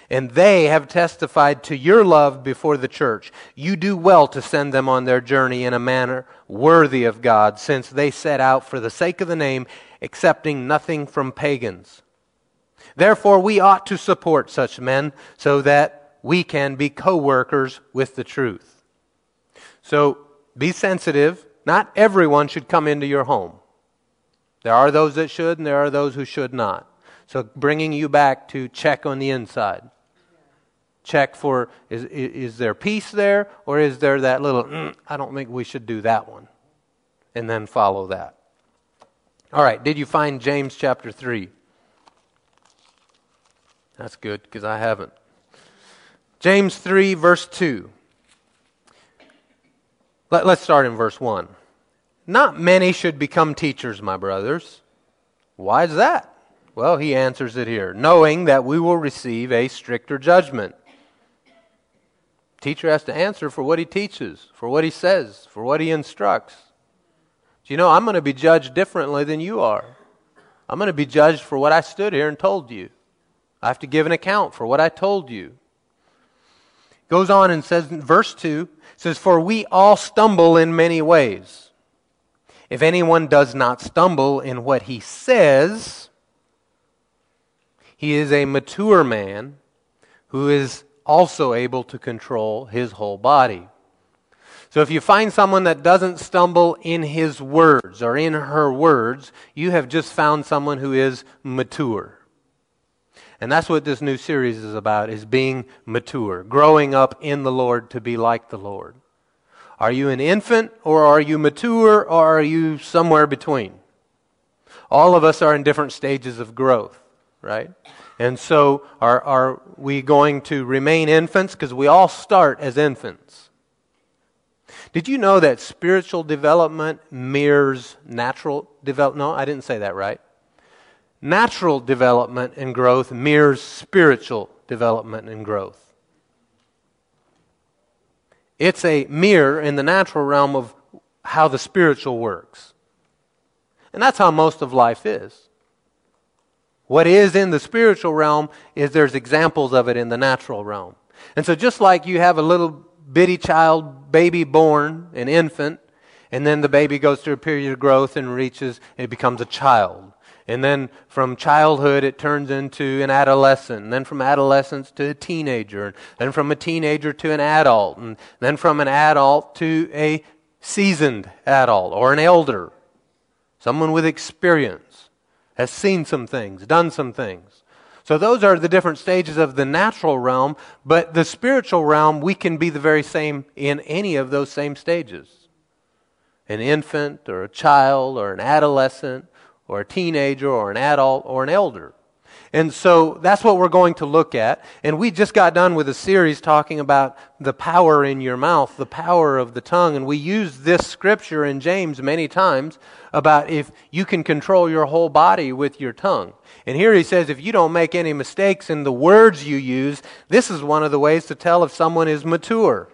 and they have testified to your love before the church. You do well to send them on their journey in a manner worthy of God, since they set out for the sake of the name, accepting nothing from pagans. Therefore, we ought to support such men so that we can be co workers with the truth. So be sensitive. Not everyone should come into your home. There are those that should, and there are those who should not. So, bringing you back to check on the inside check for is, is there peace there or is there that little, mm, I don't think we should do that one? And then follow that. All right, did you find James chapter 3? That's good because I haven't. James 3, verse 2. Let, let's start in verse 1. Not many should become teachers, my brothers. Why is that? Well, he answers it here knowing that we will receive a stricter judgment teacher has to answer for what he teaches, for what he says, for what he instructs. Do you know, I'm going to be judged differently than you are. I'm going to be judged for what I stood here and told you. I have to give an account for what I told you. Goes on and says in verse 2 says, For we all stumble in many ways. If anyone does not stumble in what he says, he is a mature man who is also able to control his whole body. So if you find someone that doesn't stumble in his words or in her words, you have just found someone who is mature. And that's what this new series is about is being mature, growing up in the Lord to be like the Lord. Are you an infant or are you mature or are you somewhere between? All of us are in different stages of growth, right? And so, are, are we going to remain infants? Because we all start as infants. Did you know that spiritual development mirrors natural development? No, I didn't say that right. natural development and growth mirrors spiritual development and growth. It's a mirror in the natural realm of how the spiritual works. And that's how most of life is. What is in the spiritual realm is there's examples of it in the natural realm. And so just like you have a little bitty child, baby born, an infant, and then the baby goes through a period of growth and reaches, it becomes a child. And then from childhood, it turns into an adolescent. And then from adolescence to a teenager. And then from a teenager to an adult. And then from an adult to a seasoned adult or an elder. Someone with experience has seen some things, done some things. So those are the different stages of the natural realm, but the spiritual realm, we can be the very same in any of those same stages. An infant or a child or an adolescent or a teenager or an adult or an elder. And so that's what we're going to look at. And we just got done with a series talking about the power in your mouth, the power of the tongue. And we used this scripture in James many times about if you can control your whole body with your tongue. And here he says if you don't make any mistakes in the words you use, this is one of the ways to tell if someone is mature.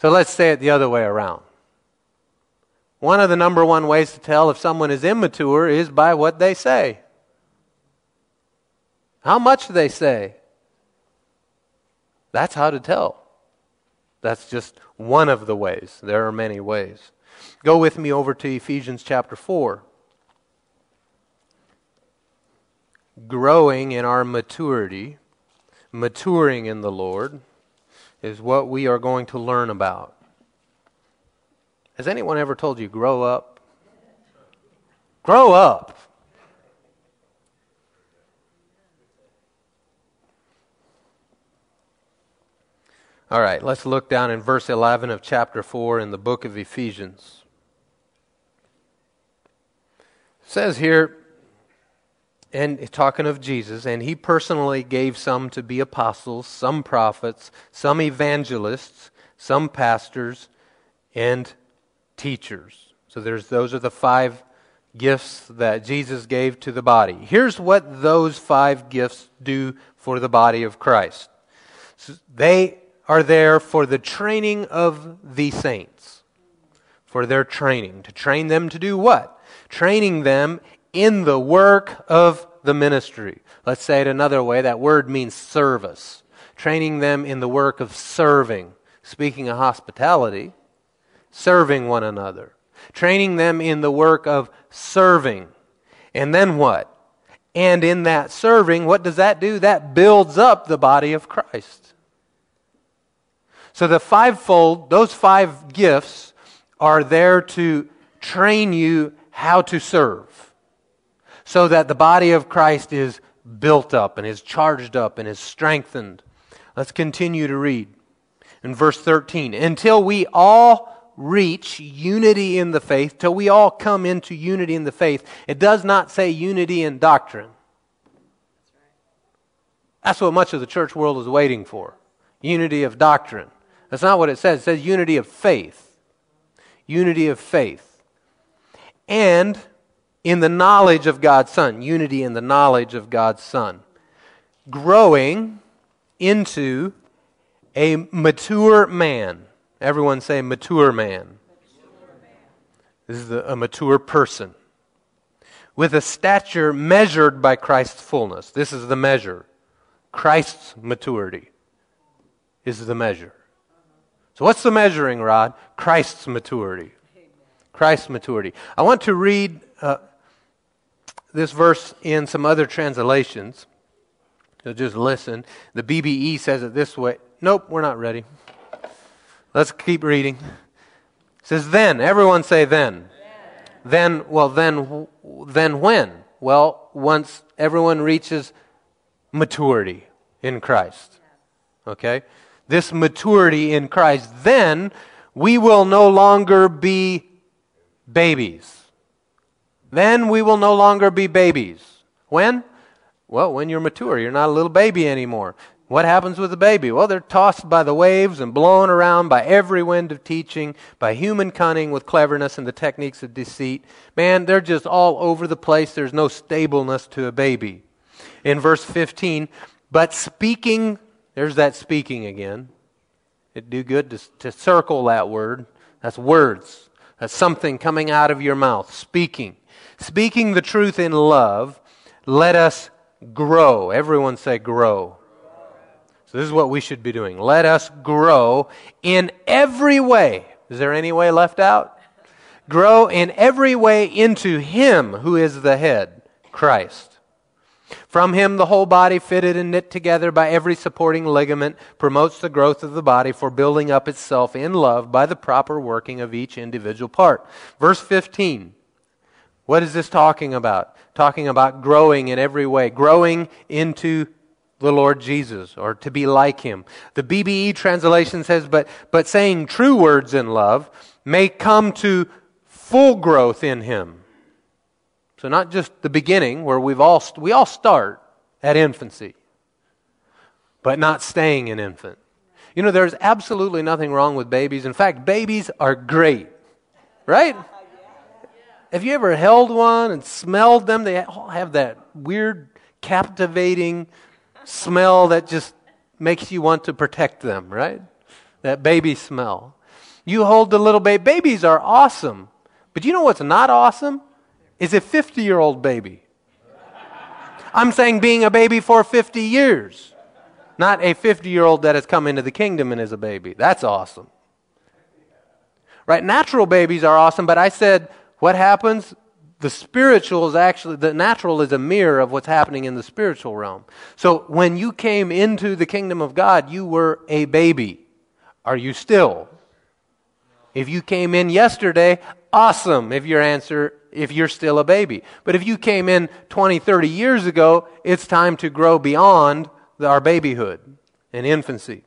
So let's say it the other way around. One of the number one ways to tell if someone is immature is by what they say. How much do they say. That's how to tell. That's just one of the ways. There are many ways. Go with me over to Ephesians chapter 4. Growing in our maturity, maturing in the Lord, is what we are going to learn about. Has anyone ever told you, grow up? Grow up. All right, let's look down in verse 11 of chapter 4 in the book of Ephesians. It says here, and talking of Jesus, and he personally gave some to be apostles, some prophets, some evangelists, some pastors, and teachers. So there's those are the five gifts that Jesus gave to the body. Here's what those five gifts do for the body of Christ. So they are there for the training of the saints. For their training. To train them to do what? Training them in the work of the ministry. Let's say it another way. That word means service. Training them in the work of serving. Speaking of hospitality, serving one another. Training them in the work of serving. And then what? And in that serving, what does that do? That builds up the body of Christ. So the fivefold, those five gifts are there to train you how to serve so that the body of Christ is built up and is charged up and is strengthened. Let's continue to read in verse 13. Until we all reach unity in the faith, till we all come into unity in the faith. It does not say unity in doctrine. That's what much of the church world is waiting for unity of doctrine. That's not what it says. It says unity of faith. Unity of faith. And in the knowledge of God's Son. Unity in the knowledge of God's Son. Growing into a mature man. Everyone say mature man. This is a mature person. With a stature measured by Christ's fullness. This is the measure. Christ's maturity is the measure. So, what's the measuring rod? Christ's maturity. Christ's maturity. I want to read uh, this verse in some other translations. So just listen. The BBE says it this way. Nope, we're not ready. Let's keep reading. It says then. Everyone say then. Then, well, then, then when? Well, once everyone reaches maturity in Christ. Okay? This maturity in Christ, then we will no longer be babies. Then we will no longer be babies. When? Well, when you're mature. You're not a little baby anymore. What happens with a baby? Well, they're tossed by the waves and blown around by every wind of teaching, by human cunning with cleverness and the techniques of deceit. Man, they're just all over the place. There's no stableness to a baby. In verse 15, but speaking, there's that speaking again. It'd do good to, to circle that word. That's words. That's something coming out of your mouth, speaking. Speaking the truth in love, let us grow. Everyone say grow. So this is what we should be doing. Let us grow in every way. Is there any way left out? Grow in every way into Him who is the head, Christ. From him, the whole body, fitted and knit together by every supporting ligament, promotes the growth of the body for building up itself in love by the proper working of each individual part. Verse 15. What is this talking about? Talking about growing in every way, growing into the Lord Jesus or to be like him. The BBE translation says, but, but saying true words in love may come to full growth in him. So not just the beginning where we've all, we all start at infancy, but not staying an infant. You know, there's absolutely nothing wrong with babies. In fact, babies are great, right? Have you ever held one and smelled them? They all have that weird, captivating smell that just makes you want to protect them, right? That baby smell. You hold the little baby. Babies are awesome. But you know what's not awesome? Is a 50 year old baby. I'm saying being a baby for 50 years, not a 50 year old that has come into the kingdom and is a baby. That's awesome. Right? Natural babies are awesome, but I said, what happens? the spiritual is actually, the natural is a mirror of what's happening in the spiritual realm. So when you came into the kingdom of God, you were a baby. Are you still? If you came in yesterday, awesome if your answer, if you're still a baby. But if you came in 20, 30 years ago, it's time to grow beyond our babyhood and infancy.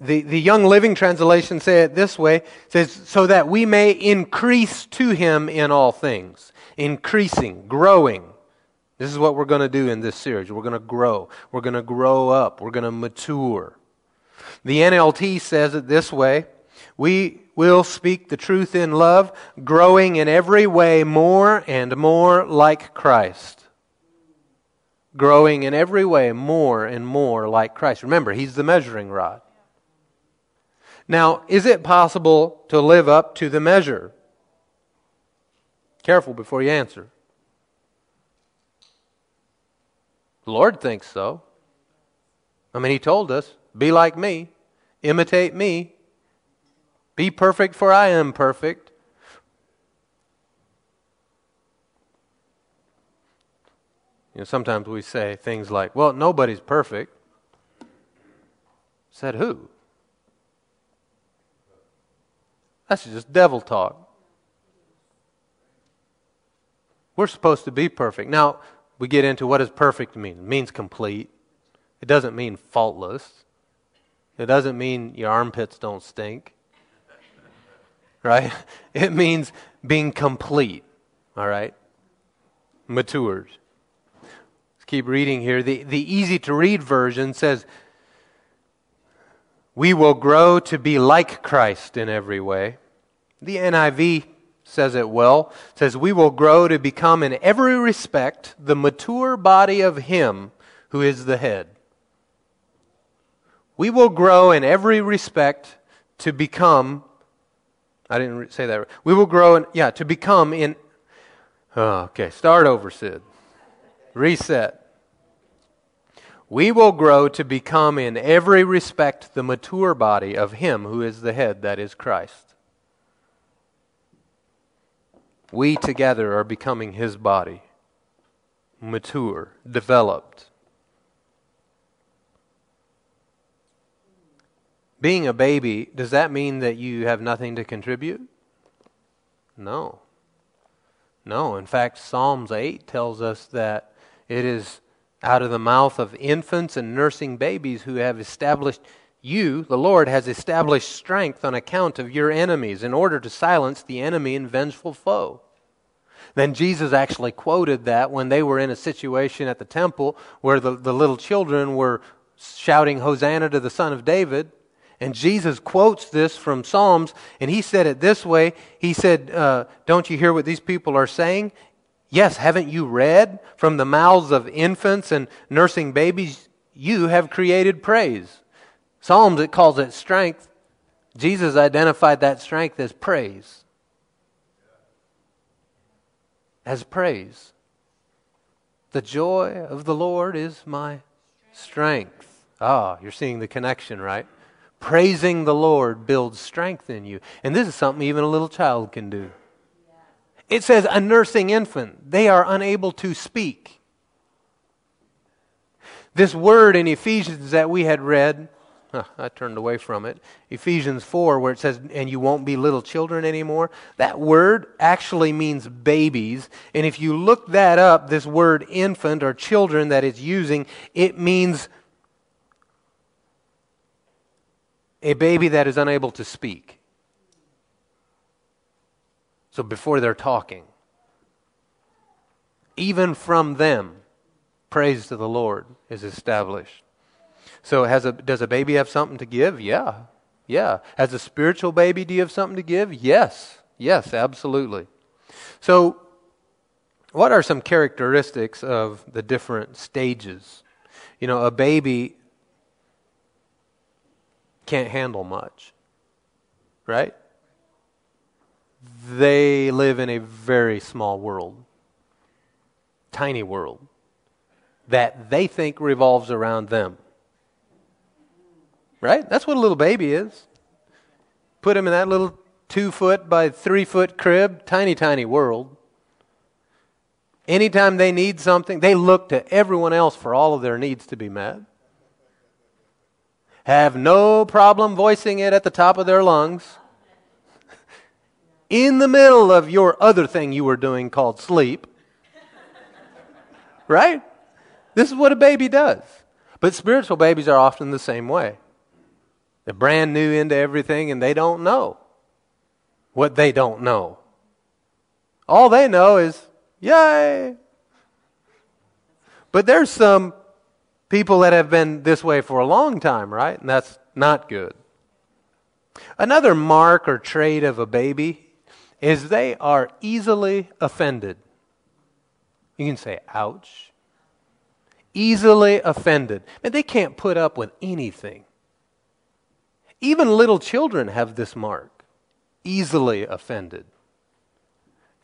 The, the Young's Literal Translation say it this way says, so that we may increase to him in all things. Increasing, growing. This is what we're going to do in this series. We're going to grow. We're going to grow up. We're going to mature. The NLT says it this way We will speak the truth in love, growing in every way more and more like Christ. Growing in every way more and more like Christ. Remember, He's the measuring rod. Now, is it possible to live up to the measure? Careful before you answer. The Lord thinks so. I mean, He told us, be like me, imitate me, be perfect, for I am perfect. You know, sometimes we say things like, well, nobody's perfect. Said who? That's just devil talk. We're supposed to be perfect. Now, we get into what does perfect mean? It means complete. It doesn't mean faultless. It doesn't mean your armpits don't stink. Right? *laughs* It means being complete. All right? Matured. Let's keep reading here. The, the easy to read version says, we will grow to be like Christ in every way. The NIV says it well. It says, We will grow to become in every respect the mature body of Him who is the head. We will grow in every respect to become, I didn't say that. We will grow, in, yeah, to become in, oh, okay, start over, Sid. Reset. We will grow to become in every respect the mature body of Him who is the head, that is Christ. We together are becoming His body, mature, developed. Being a baby, does that mean that you have nothing to contribute? No. No. In fact, Psalms 8 tells us that it is out of the mouth of infants and nursing babies who have established you, the Lord, has established strength on account of your enemies in order to silence the enemy and vengeful foe. Then Jesus actually quoted that when they were in a situation at the temple where the, the little children were shouting, Hosanna to the Son of David. And Jesus quotes this from Psalms, and he said it this way He said, uh, Don't you hear what these people are saying? Yes, haven't you read? From the mouths of infants and nursing babies, you have created praise. Psalms, it calls it strength. Jesus identified that strength as praise. As praise. The joy of the Lord is my strength. Ah, you're seeing the connection, right? Praising the Lord builds strength in you. And this is something even a little child can do. It says a nursing infant, they are unable to speak. This word in Ephesians that we had read, huh, I turned away from it. Ephesians 4, where it says, and you won't be little children anymore. That word actually means babies. And if you look that up, this word infant or children that it's using, it means a baby that is unable to speak. So before they're talking, even from them, praise to the Lord is established. So has a, does a baby have something to give? Yeah. Yeah. As a spiritual baby, do you have something to give? Yes. Yes, absolutely. So, what are some characteristics of the different stages? You know, a baby can't handle much, right? they live in a very small world, tiny world, that they think revolves around them. Right? That's what a little baby is. Put him in that little two foot by three foot crib, tiny, tiny world. Anytime they need something, they look to everyone else for all of their needs to be met. Have no problem voicing it at the top of their lungs in the middle of your other thing you were doing called sleep. right? This is what a baby does. But spiritual babies are often the same way. They're brand new into everything and they don't know what they don't know. All they know is, yay! But there's some people that have been this way for a long time, right? And that's not good. Another mark or trait of a baby is they are easily offended. You can say, ouch. Easily offended. And they can't put up with anything. Even little children have this mark easily offended.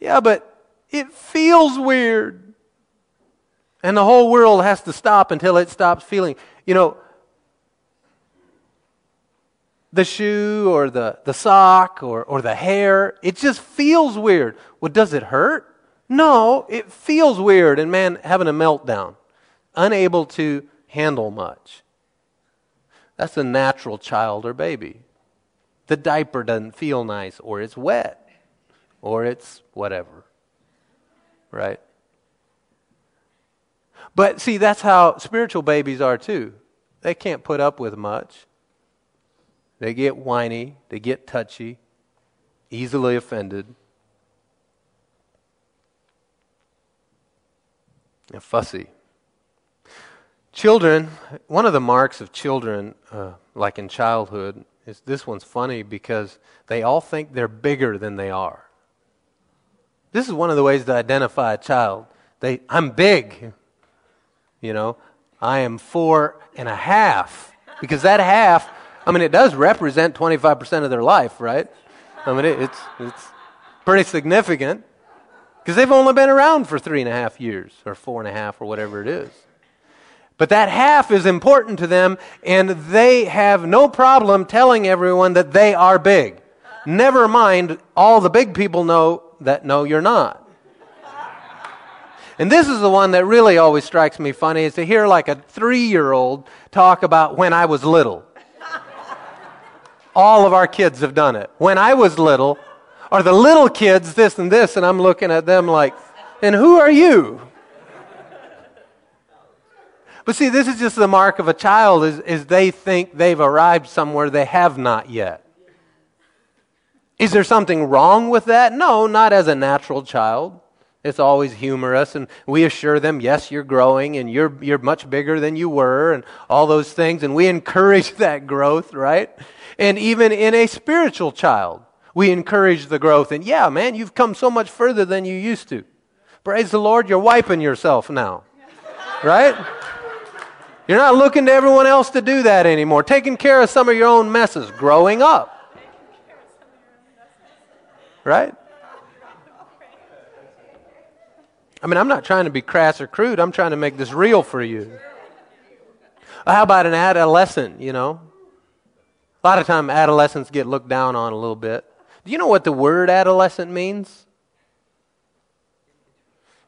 Yeah, but it feels weird. And the whole world has to stop until it stops feeling. You know, the shoe or the, the sock or, or the hair. It just feels weird. Well, does it hurt? No, it feels weird. And man, having a meltdown, unable to handle much. That's a natural child or baby. The diaper doesn't feel nice, or it's wet, or it's whatever. Right? But see, that's how spiritual babies are too. They can't put up with much. They get whiny, they get touchy, easily offended, and fussy. Children, one of the marks of children, uh, like in childhood, is this one's funny because they all think they're bigger than they are. This is one of the ways to identify a child. They, I'm big. You know, I am four and a half because that half I mean, it does represent 25% of their life, right? I mean, it, it's, it's pretty significant because they've only been around for three and a half years or four and a half or whatever it is. But that half is important to them, and they have no problem telling everyone that they are big. Never mind, all the big people know that no, you're not. And this is the one that really always strikes me funny is to hear like a three year old talk about when I was little. All of our kids have done it. When I was little, are the little kids this and this, and I'm looking at them like, and who are you? But see, this is just the mark of a child is, is they think they've arrived somewhere they have not yet. Is there something wrong with that? No, not as a natural child. It's always humorous, and we assure them, yes, you're growing, and you're, you're much bigger than you were, and all those things, and we *laughs* encourage that growth, right? And even in a spiritual child, we encourage the growth. And yeah, man, you've come so much further than you used to. Praise the Lord, you're wiping yourself now, *laughs* right? You're not looking to everyone else to do that anymore. Taking care of some of your own messes, growing up. Right? I mean, I'm not trying to be crass or crude. I'm trying to make this real for you. How about an adolescent, you know? A lot of time adolescents get looked down on a little bit. Do you know what the word adolescent means?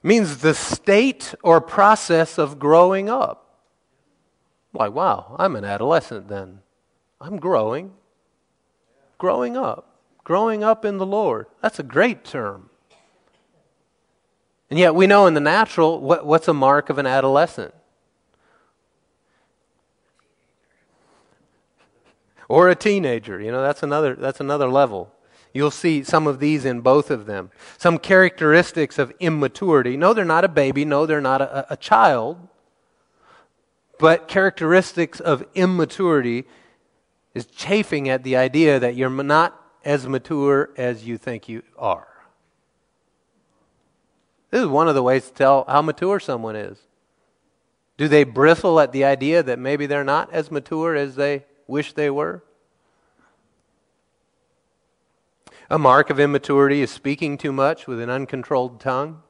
It means the state or process of growing up. Like, wow, I'm an adolescent then. I'm growing. Growing up. Growing up in the Lord. That's a great term. And yet we know in the natural, what, what's a mark of an adolescent? Or a teenager, you know, that's another, that's another level. You'll see some of these in both of them. Some characteristics of immaturity. No, they're not a baby. No, they're not a, a child. But characteristics of immaturity is chafing at the idea that you're not as mature as you think you are. This is one of the ways to tell how mature someone is. Do they bristle at the idea that maybe they're not as mature as they wish they were? A mark of immaturity is speaking too much with an uncontrolled tongue.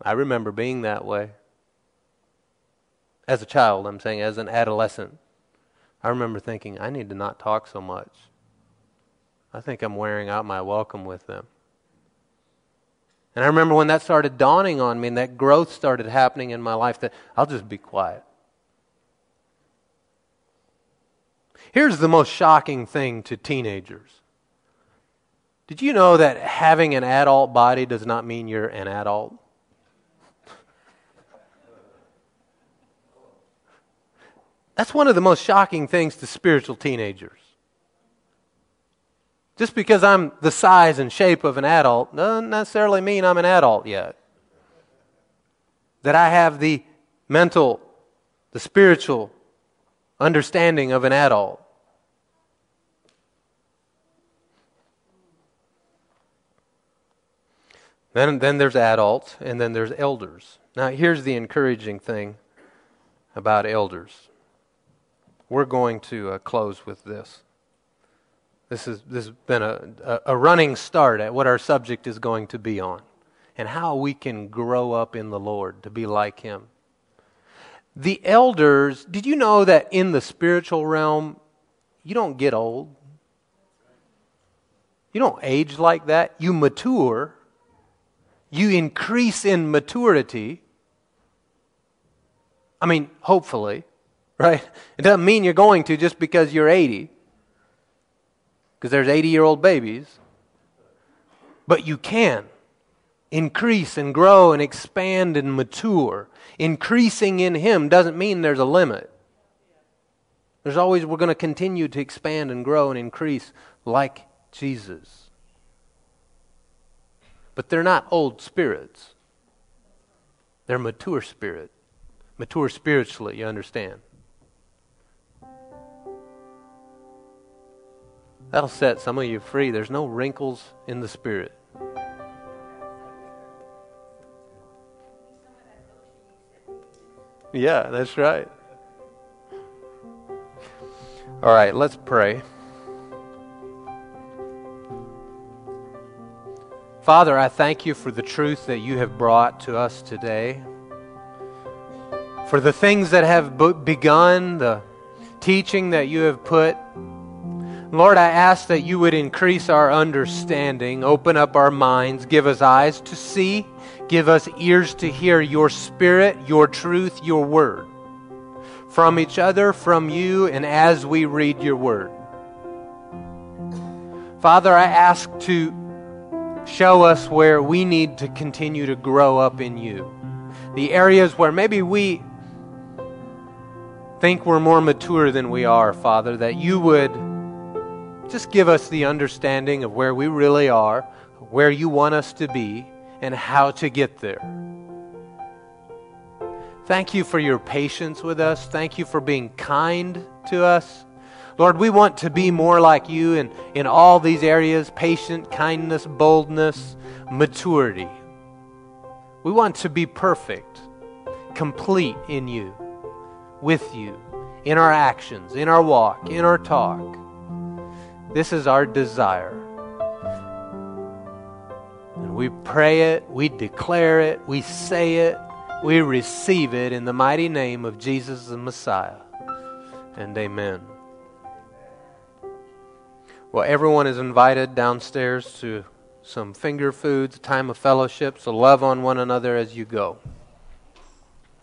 I remember being that way. As a child, I'm saying, as an adolescent. I remember thinking, I need to not talk so much. I think I'm wearing out my welcome with them. And I remember when that started dawning on me and that growth started happening in my life that I'll just be quiet. Here's the most shocking thing to teenagers. Did you know that having an adult body does not mean you're an adult? That's one of the most shocking things to spiritual teenagers. Just because I'm the size and shape of an adult doesn't necessarily mean I'm an adult yet. That I have the mental, the spiritual understanding of an adult. Then, then there's adults, and then there's elders. Now, here's the encouraging thing about elders. We're going to uh, close with this. This, is, this has been a, a running start at what our subject is going to be on and how we can grow up in the Lord to be like Him. The elders, did you know that in the spiritual realm, you don't get old? You don't age like that. You mature. You increase in maturity. I mean, hopefully, *laughs* right? It doesn't mean you're going to just because you're 80 because there's 80 year old babies. But you can increase and grow and expand and mature. Increasing in Him doesn't mean there's a limit. There's always, we're going to continue to expand and grow and increase like Jesus. But they're not old spirits, they're mature spirit. Mature spiritually, you understand. That'll set some of you free. There's no wrinkles in the spirit. Yeah, that's right. All right, let's pray. Father, I thank you for the truth that you have brought to us today. For the things that have begun, the teaching that you have put Lord, I ask that you would increase our understanding, open up our minds, give us eyes to see, give us ears to hear your spirit, your truth, your word from each other, from you, and as we read your word. Father, I ask to show us where we need to continue to grow up in you. The areas where maybe we think we're more mature than we are, Father, that you would just give us the understanding of where we really are, where you want us to be, and how to get there. Thank you for your patience with us. Thank you for being kind to us. Lord, we want to be more like you in, in all these areas patient, kindness, boldness, maturity. We want to be perfect, complete in you, with you, in our actions, in our walk, in our talk. This is our desire. And we pray it, we declare it, we say it, we receive it in the mighty name of Jesus the Messiah. And amen. Well, everyone is invited downstairs to some finger foods, a time of fellowship, so love on one another as you go.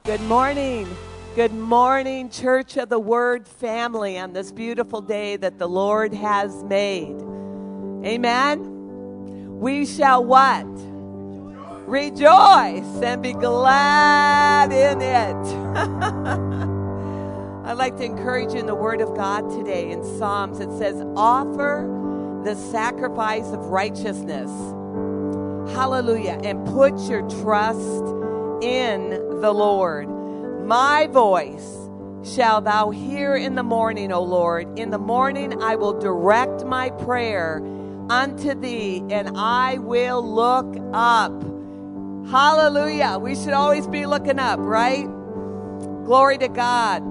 Good morning. Good morning, Church of the Word family, on this beautiful day that the Lord has made. Amen. We shall what? Rejoice and be glad in it. *laughs* I'd like to encourage you in the Word of God today. In Psalms, it says, Offer the sacrifice of righteousness. Hallelujah. And put your trust in the Lord. My voice shall thou hear in the morning, O Lord. In the morning I will direct my prayer unto thee, and I will look up. Hallelujah. We should always be looking up, right? Glory to God.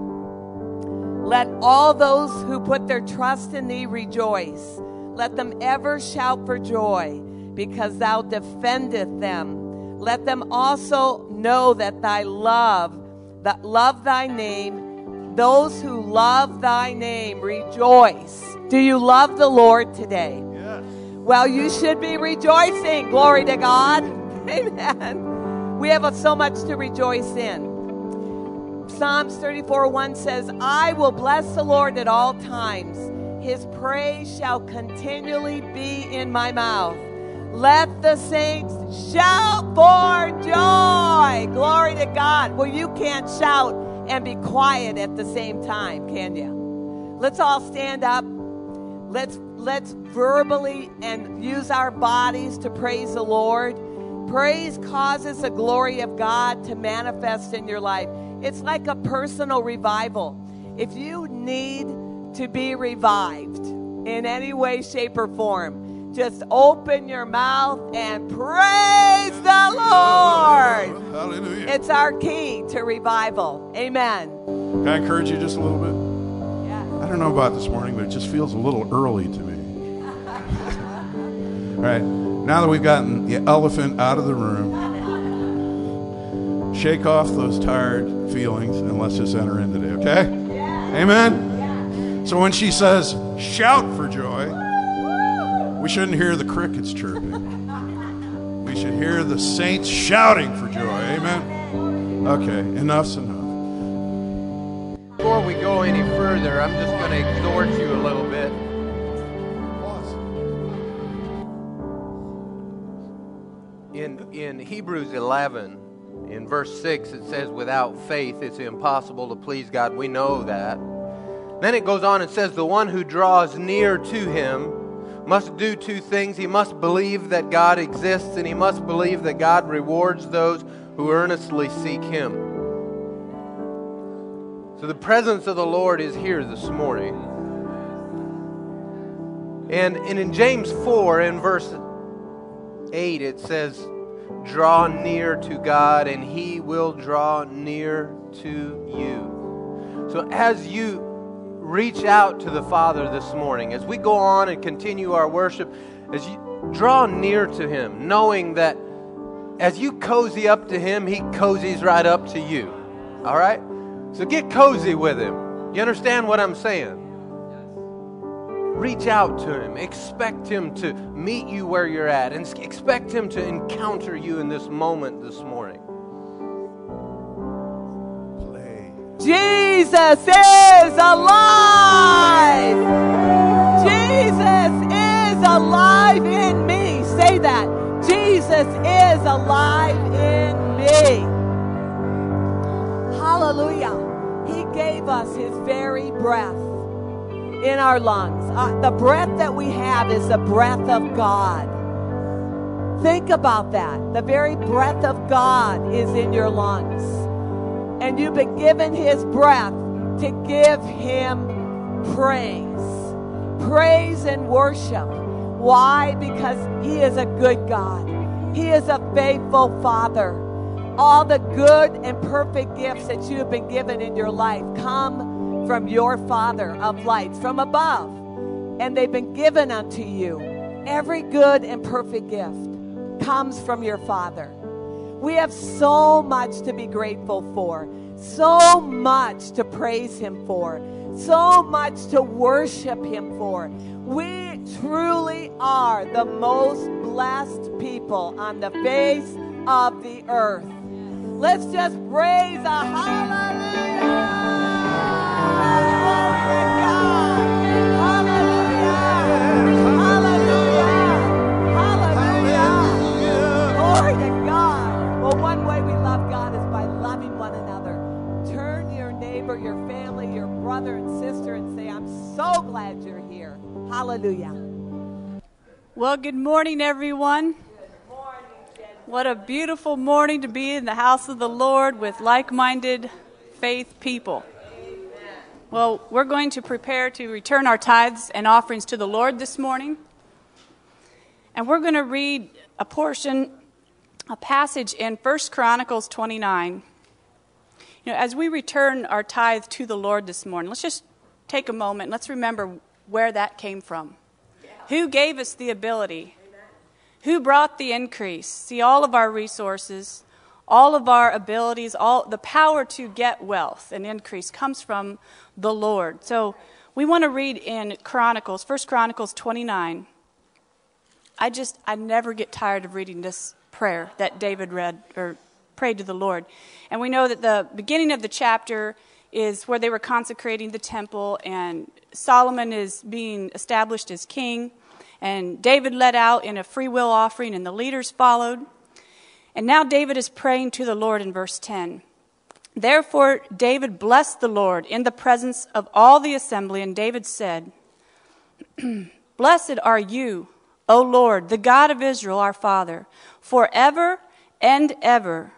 Let all those who put their trust in thee rejoice. Let them ever shout for joy, because thou defendeth them. Let them also know that thy love, that love thy name, those who love thy name rejoice. Do you love the Lord today? Yes. Well, you should be rejoicing. Glory to God. *laughs* Amen. We have so much to rejoice in. Psalms 34 1 says, I will bless the Lord at all times. His praise shall continually be in my mouth. Let the saints shout for joy. Glory to God. Well, you can't shout and be quiet at the same time, can you? Let's all stand up. Let's let's verbally and use our bodies to praise the Lord. Praise causes the glory of God to manifest in your life. It's like a personal revival. If you need to be revived in any way, shape, or form, just open your mouth and praise the Lord. Hallelujah. It's our key to revival. Amen. Can I encourage you just a little bit? Yeah. I don't know about this morning, but it just feels a little early to me. *laughs* All right, now that we've gotten the elephant out of the room, shake off those tired feelings and let's just enter in today, okay? Amen? So when she says, shout for joy, we shouldn't hear the crickets chirping. We should hear the saints shouting for joy. Amen? Okay, enough's enough. Before we go any further, I'm just going to exhort you a little bit. In, in Hebrews 11, in verse 6, it says, Without faith, it's impossible to please God. We know that. Then it goes on and says, The one who draws near to him must do two things. He must believe that God exists, and he must believe that God rewards those who earnestly seek him. So the presence of the Lord is here this morning. And, and in James 4, in verse 8, it says, Draw near to God, and he will draw near to you. So as you reach out to the Father this morning, as we go on and continue our worship, as you draw near to him, knowing that as you cozy up to him, he cozies right up to you. All right? So get cozy with him. You understand what I'm saying? Reach out to him. Expect him to meet you where you're at and expect him to encounter you in this moment this morning. Jesus is alive. Jesus is alive in me. Say that. Jesus is alive in me. Hallelujah. He gave us his very breath in our lungs. uh, the breath that we have is the breath of God. Think about that. The very breath of God is in your lungs. And you've been given His breath to give Him praise. Praise and worship. Why? Because He is a good God, He is a faithful Father. All the good and perfect gifts that you have been given in your life come from your Father of lights, from above. And they've been given unto you. Every good and perfect gift comes from your Father. We have so much to be grateful for, so much to praise Him for, so much to worship Him for. We truly are the most blessed people on the face of the earth. Let's just praise a hallelujah. Well, good morning, everyone. What a beautiful morning to be in the house of the Lord with like minded faith people. Well, we're going to prepare to return our tithes and offerings to the Lord this morning. And we're going to read a portion, a passage in 1 Chronicles 29. You know, as we return our tithe to the Lord this morning, let's just take a moment. Let's remember where that came from. Who gave us the ability? Who brought the increase? See, all of our resources, all of our abilities, all the power to get wealth and increase comes from the Lord. So we want to read in Chronicles, First Chronicles 29. I just, I never get tired of reading this prayer that David read or prayed to the Lord. And we know that the beginning of the chapter is where they were consecrating the temple, and Solomon is being established as king. And David led out in a free will offering, and the leaders followed. And now David is praying to the Lord in verse 10. Therefore, David blessed the Lord in the presence of all the assembly, and David said, *clears throat* Blessed are you, O Lord, the God of Israel, our Father, forever and ever.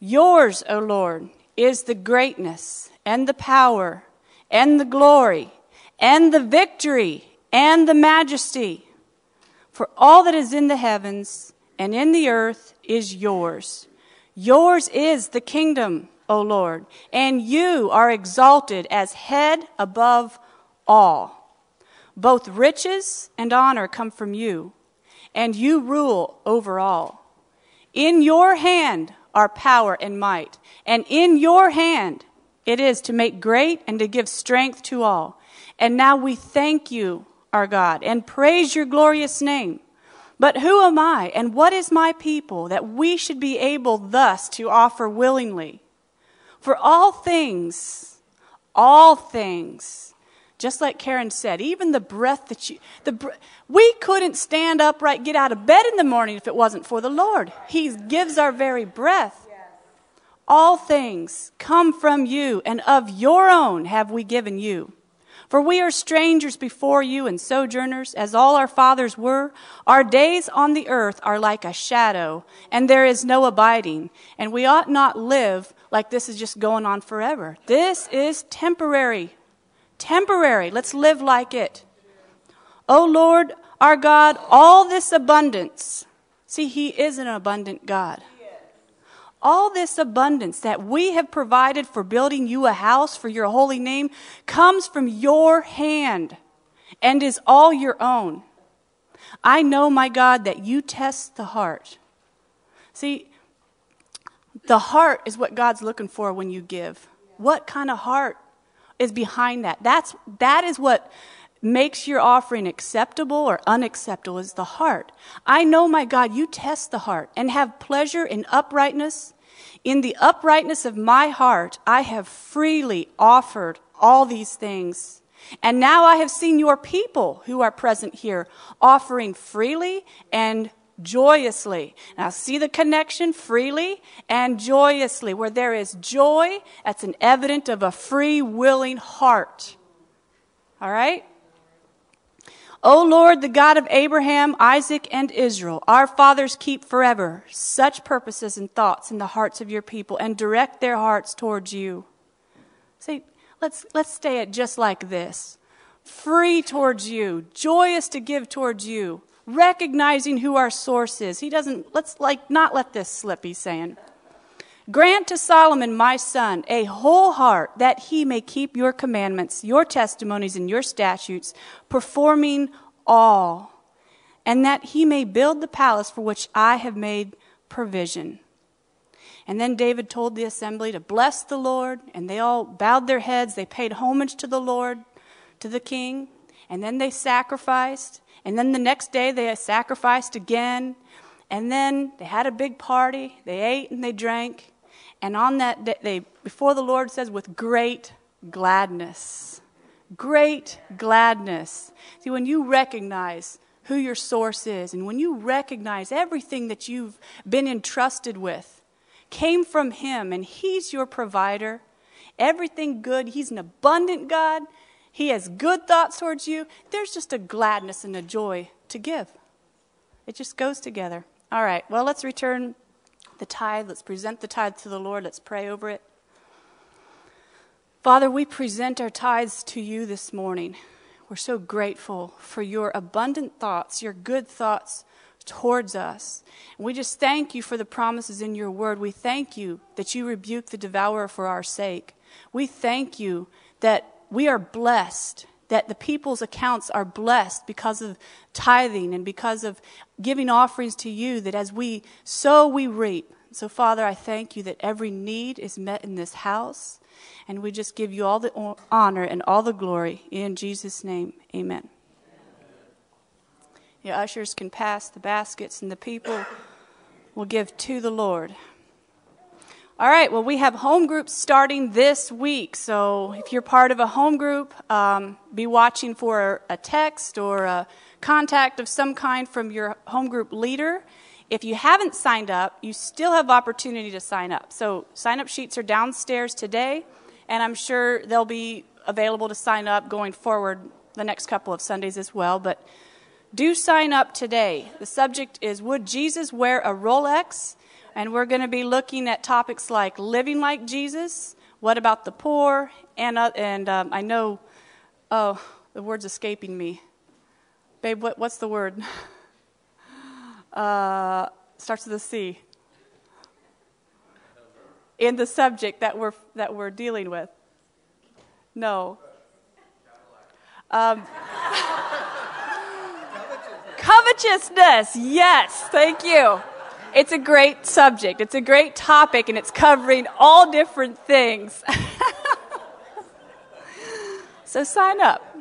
Yours, O Lord, is the greatness and the power and the glory and the victory and the majesty. For all that is in the heavens and in the earth is yours. Yours is the kingdom, O Lord, and you are exalted as head above all. Both riches and honor come from you, and you rule over all. In your hand are power and might, and in your hand it is to make great and to give strength to all. And now we thank you, our God, and praise your glorious name. But who am I, and what is my people, that we should be able thus to offer willingly? For all things, all things, just like Karen said, even the breath that you, the, we couldn't stand upright, get out of bed in the morning if it wasn't for the Lord. He gives our very breath. All things come from you, and of your own have we given you. For we are strangers before you and sojourners, as all our fathers were. Our days on the earth are like a shadow, and there is no abiding. And we ought not live like this is just going on forever. This is temporary temporary. Let's live like it. O Lord, our God, all this abundance. See, He is an abundant God. All this abundance that we have provided for building you a house for your holy name comes from your hand and is all your own. I know, my God, that you test the heart. See, the heart is what God's looking for when you give. What kind of heart is behind that. That's, that is what makes your offering acceptable or unacceptable is the heart. I know, my God, you test the heart and have pleasure in uprightness. In the uprightness of my heart, I have freely offered all these things. And now I have seen your people who are present here offering freely and joyously. Now, see the connection freely and joyously. Where there is joy, that's an evidence of a free, willing heart. All right? O Lord, the God of Abraham, Isaac, and Israel, our fathers keep forever such purposes and thoughts in the hearts of your people and direct their hearts towards you. See, let's, let's stay it just like this free towards you, joyous to give towards you, recognizing who our source is. He doesn't, let's like not let this slip, he's saying. Grant to Solomon, my son, a whole heart that he may keep your commandments, your testimonies, and your statutes, performing all, and that he may build the palace for which I have made provision. And then David told the assembly to bless the Lord, and they all bowed their heads. They paid homage to the Lord, to the king, and then they sacrificed. And then the next day they sacrificed again. And then they had a big party. They ate and they drank. And on that day, they, before the Lord says, with great gladness. Great gladness. See, when you recognize who your source is, and when you recognize everything that you've been entrusted with came from Him, and He's your provider, everything good, He's an abundant God, He has good thoughts towards you, there's just a gladness and a joy to give. It just goes together. All right, well, let's return the tithe. Let's present the tithe to the Lord. Let's pray over it. Father, we present our tithes to you this morning. We're so grateful for your abundant thoughts, your good thoughts towards us. And we just thank you for the promises in your word. We thank you that you rebuke the devourer for our sake. We thank you that we are blessed that the people's accounts are blessed because of tithing and because of giving offerings to you, that as we sow, we reap. So, Father, I thank you that every need is met in this house, and we just give you all the honor and all the glory. In Jesus' name, amen. Your ushers can pass the baskets, and the people will give to the Lord. All right, well, we have home groups starting this week. So if you're part of a home group, um, be watching for a text or a contact of some kind from your home group leader. If you haven't signed up, you still have opportunity to sign up. So sign up sheets are downstairs today, and I'm sure they'll be available to sign up going forward the next couple of Sundays as well. But do sign up today. The subject is Would Jesus wear a Rolex? And we're going to be looking at topics like living like Jesus, what about the poor, and, uh, and um, I know, oh, the word's escaping me. Babe, what, what's the word? *laughs* Uh, starts with a C. In the subject that we're, that we're dealing with. No. Um, *laughs* covetousness, yes, thank you. It's a great subject. It's a great topic, and it's covering all different things. *laughs* so sign up.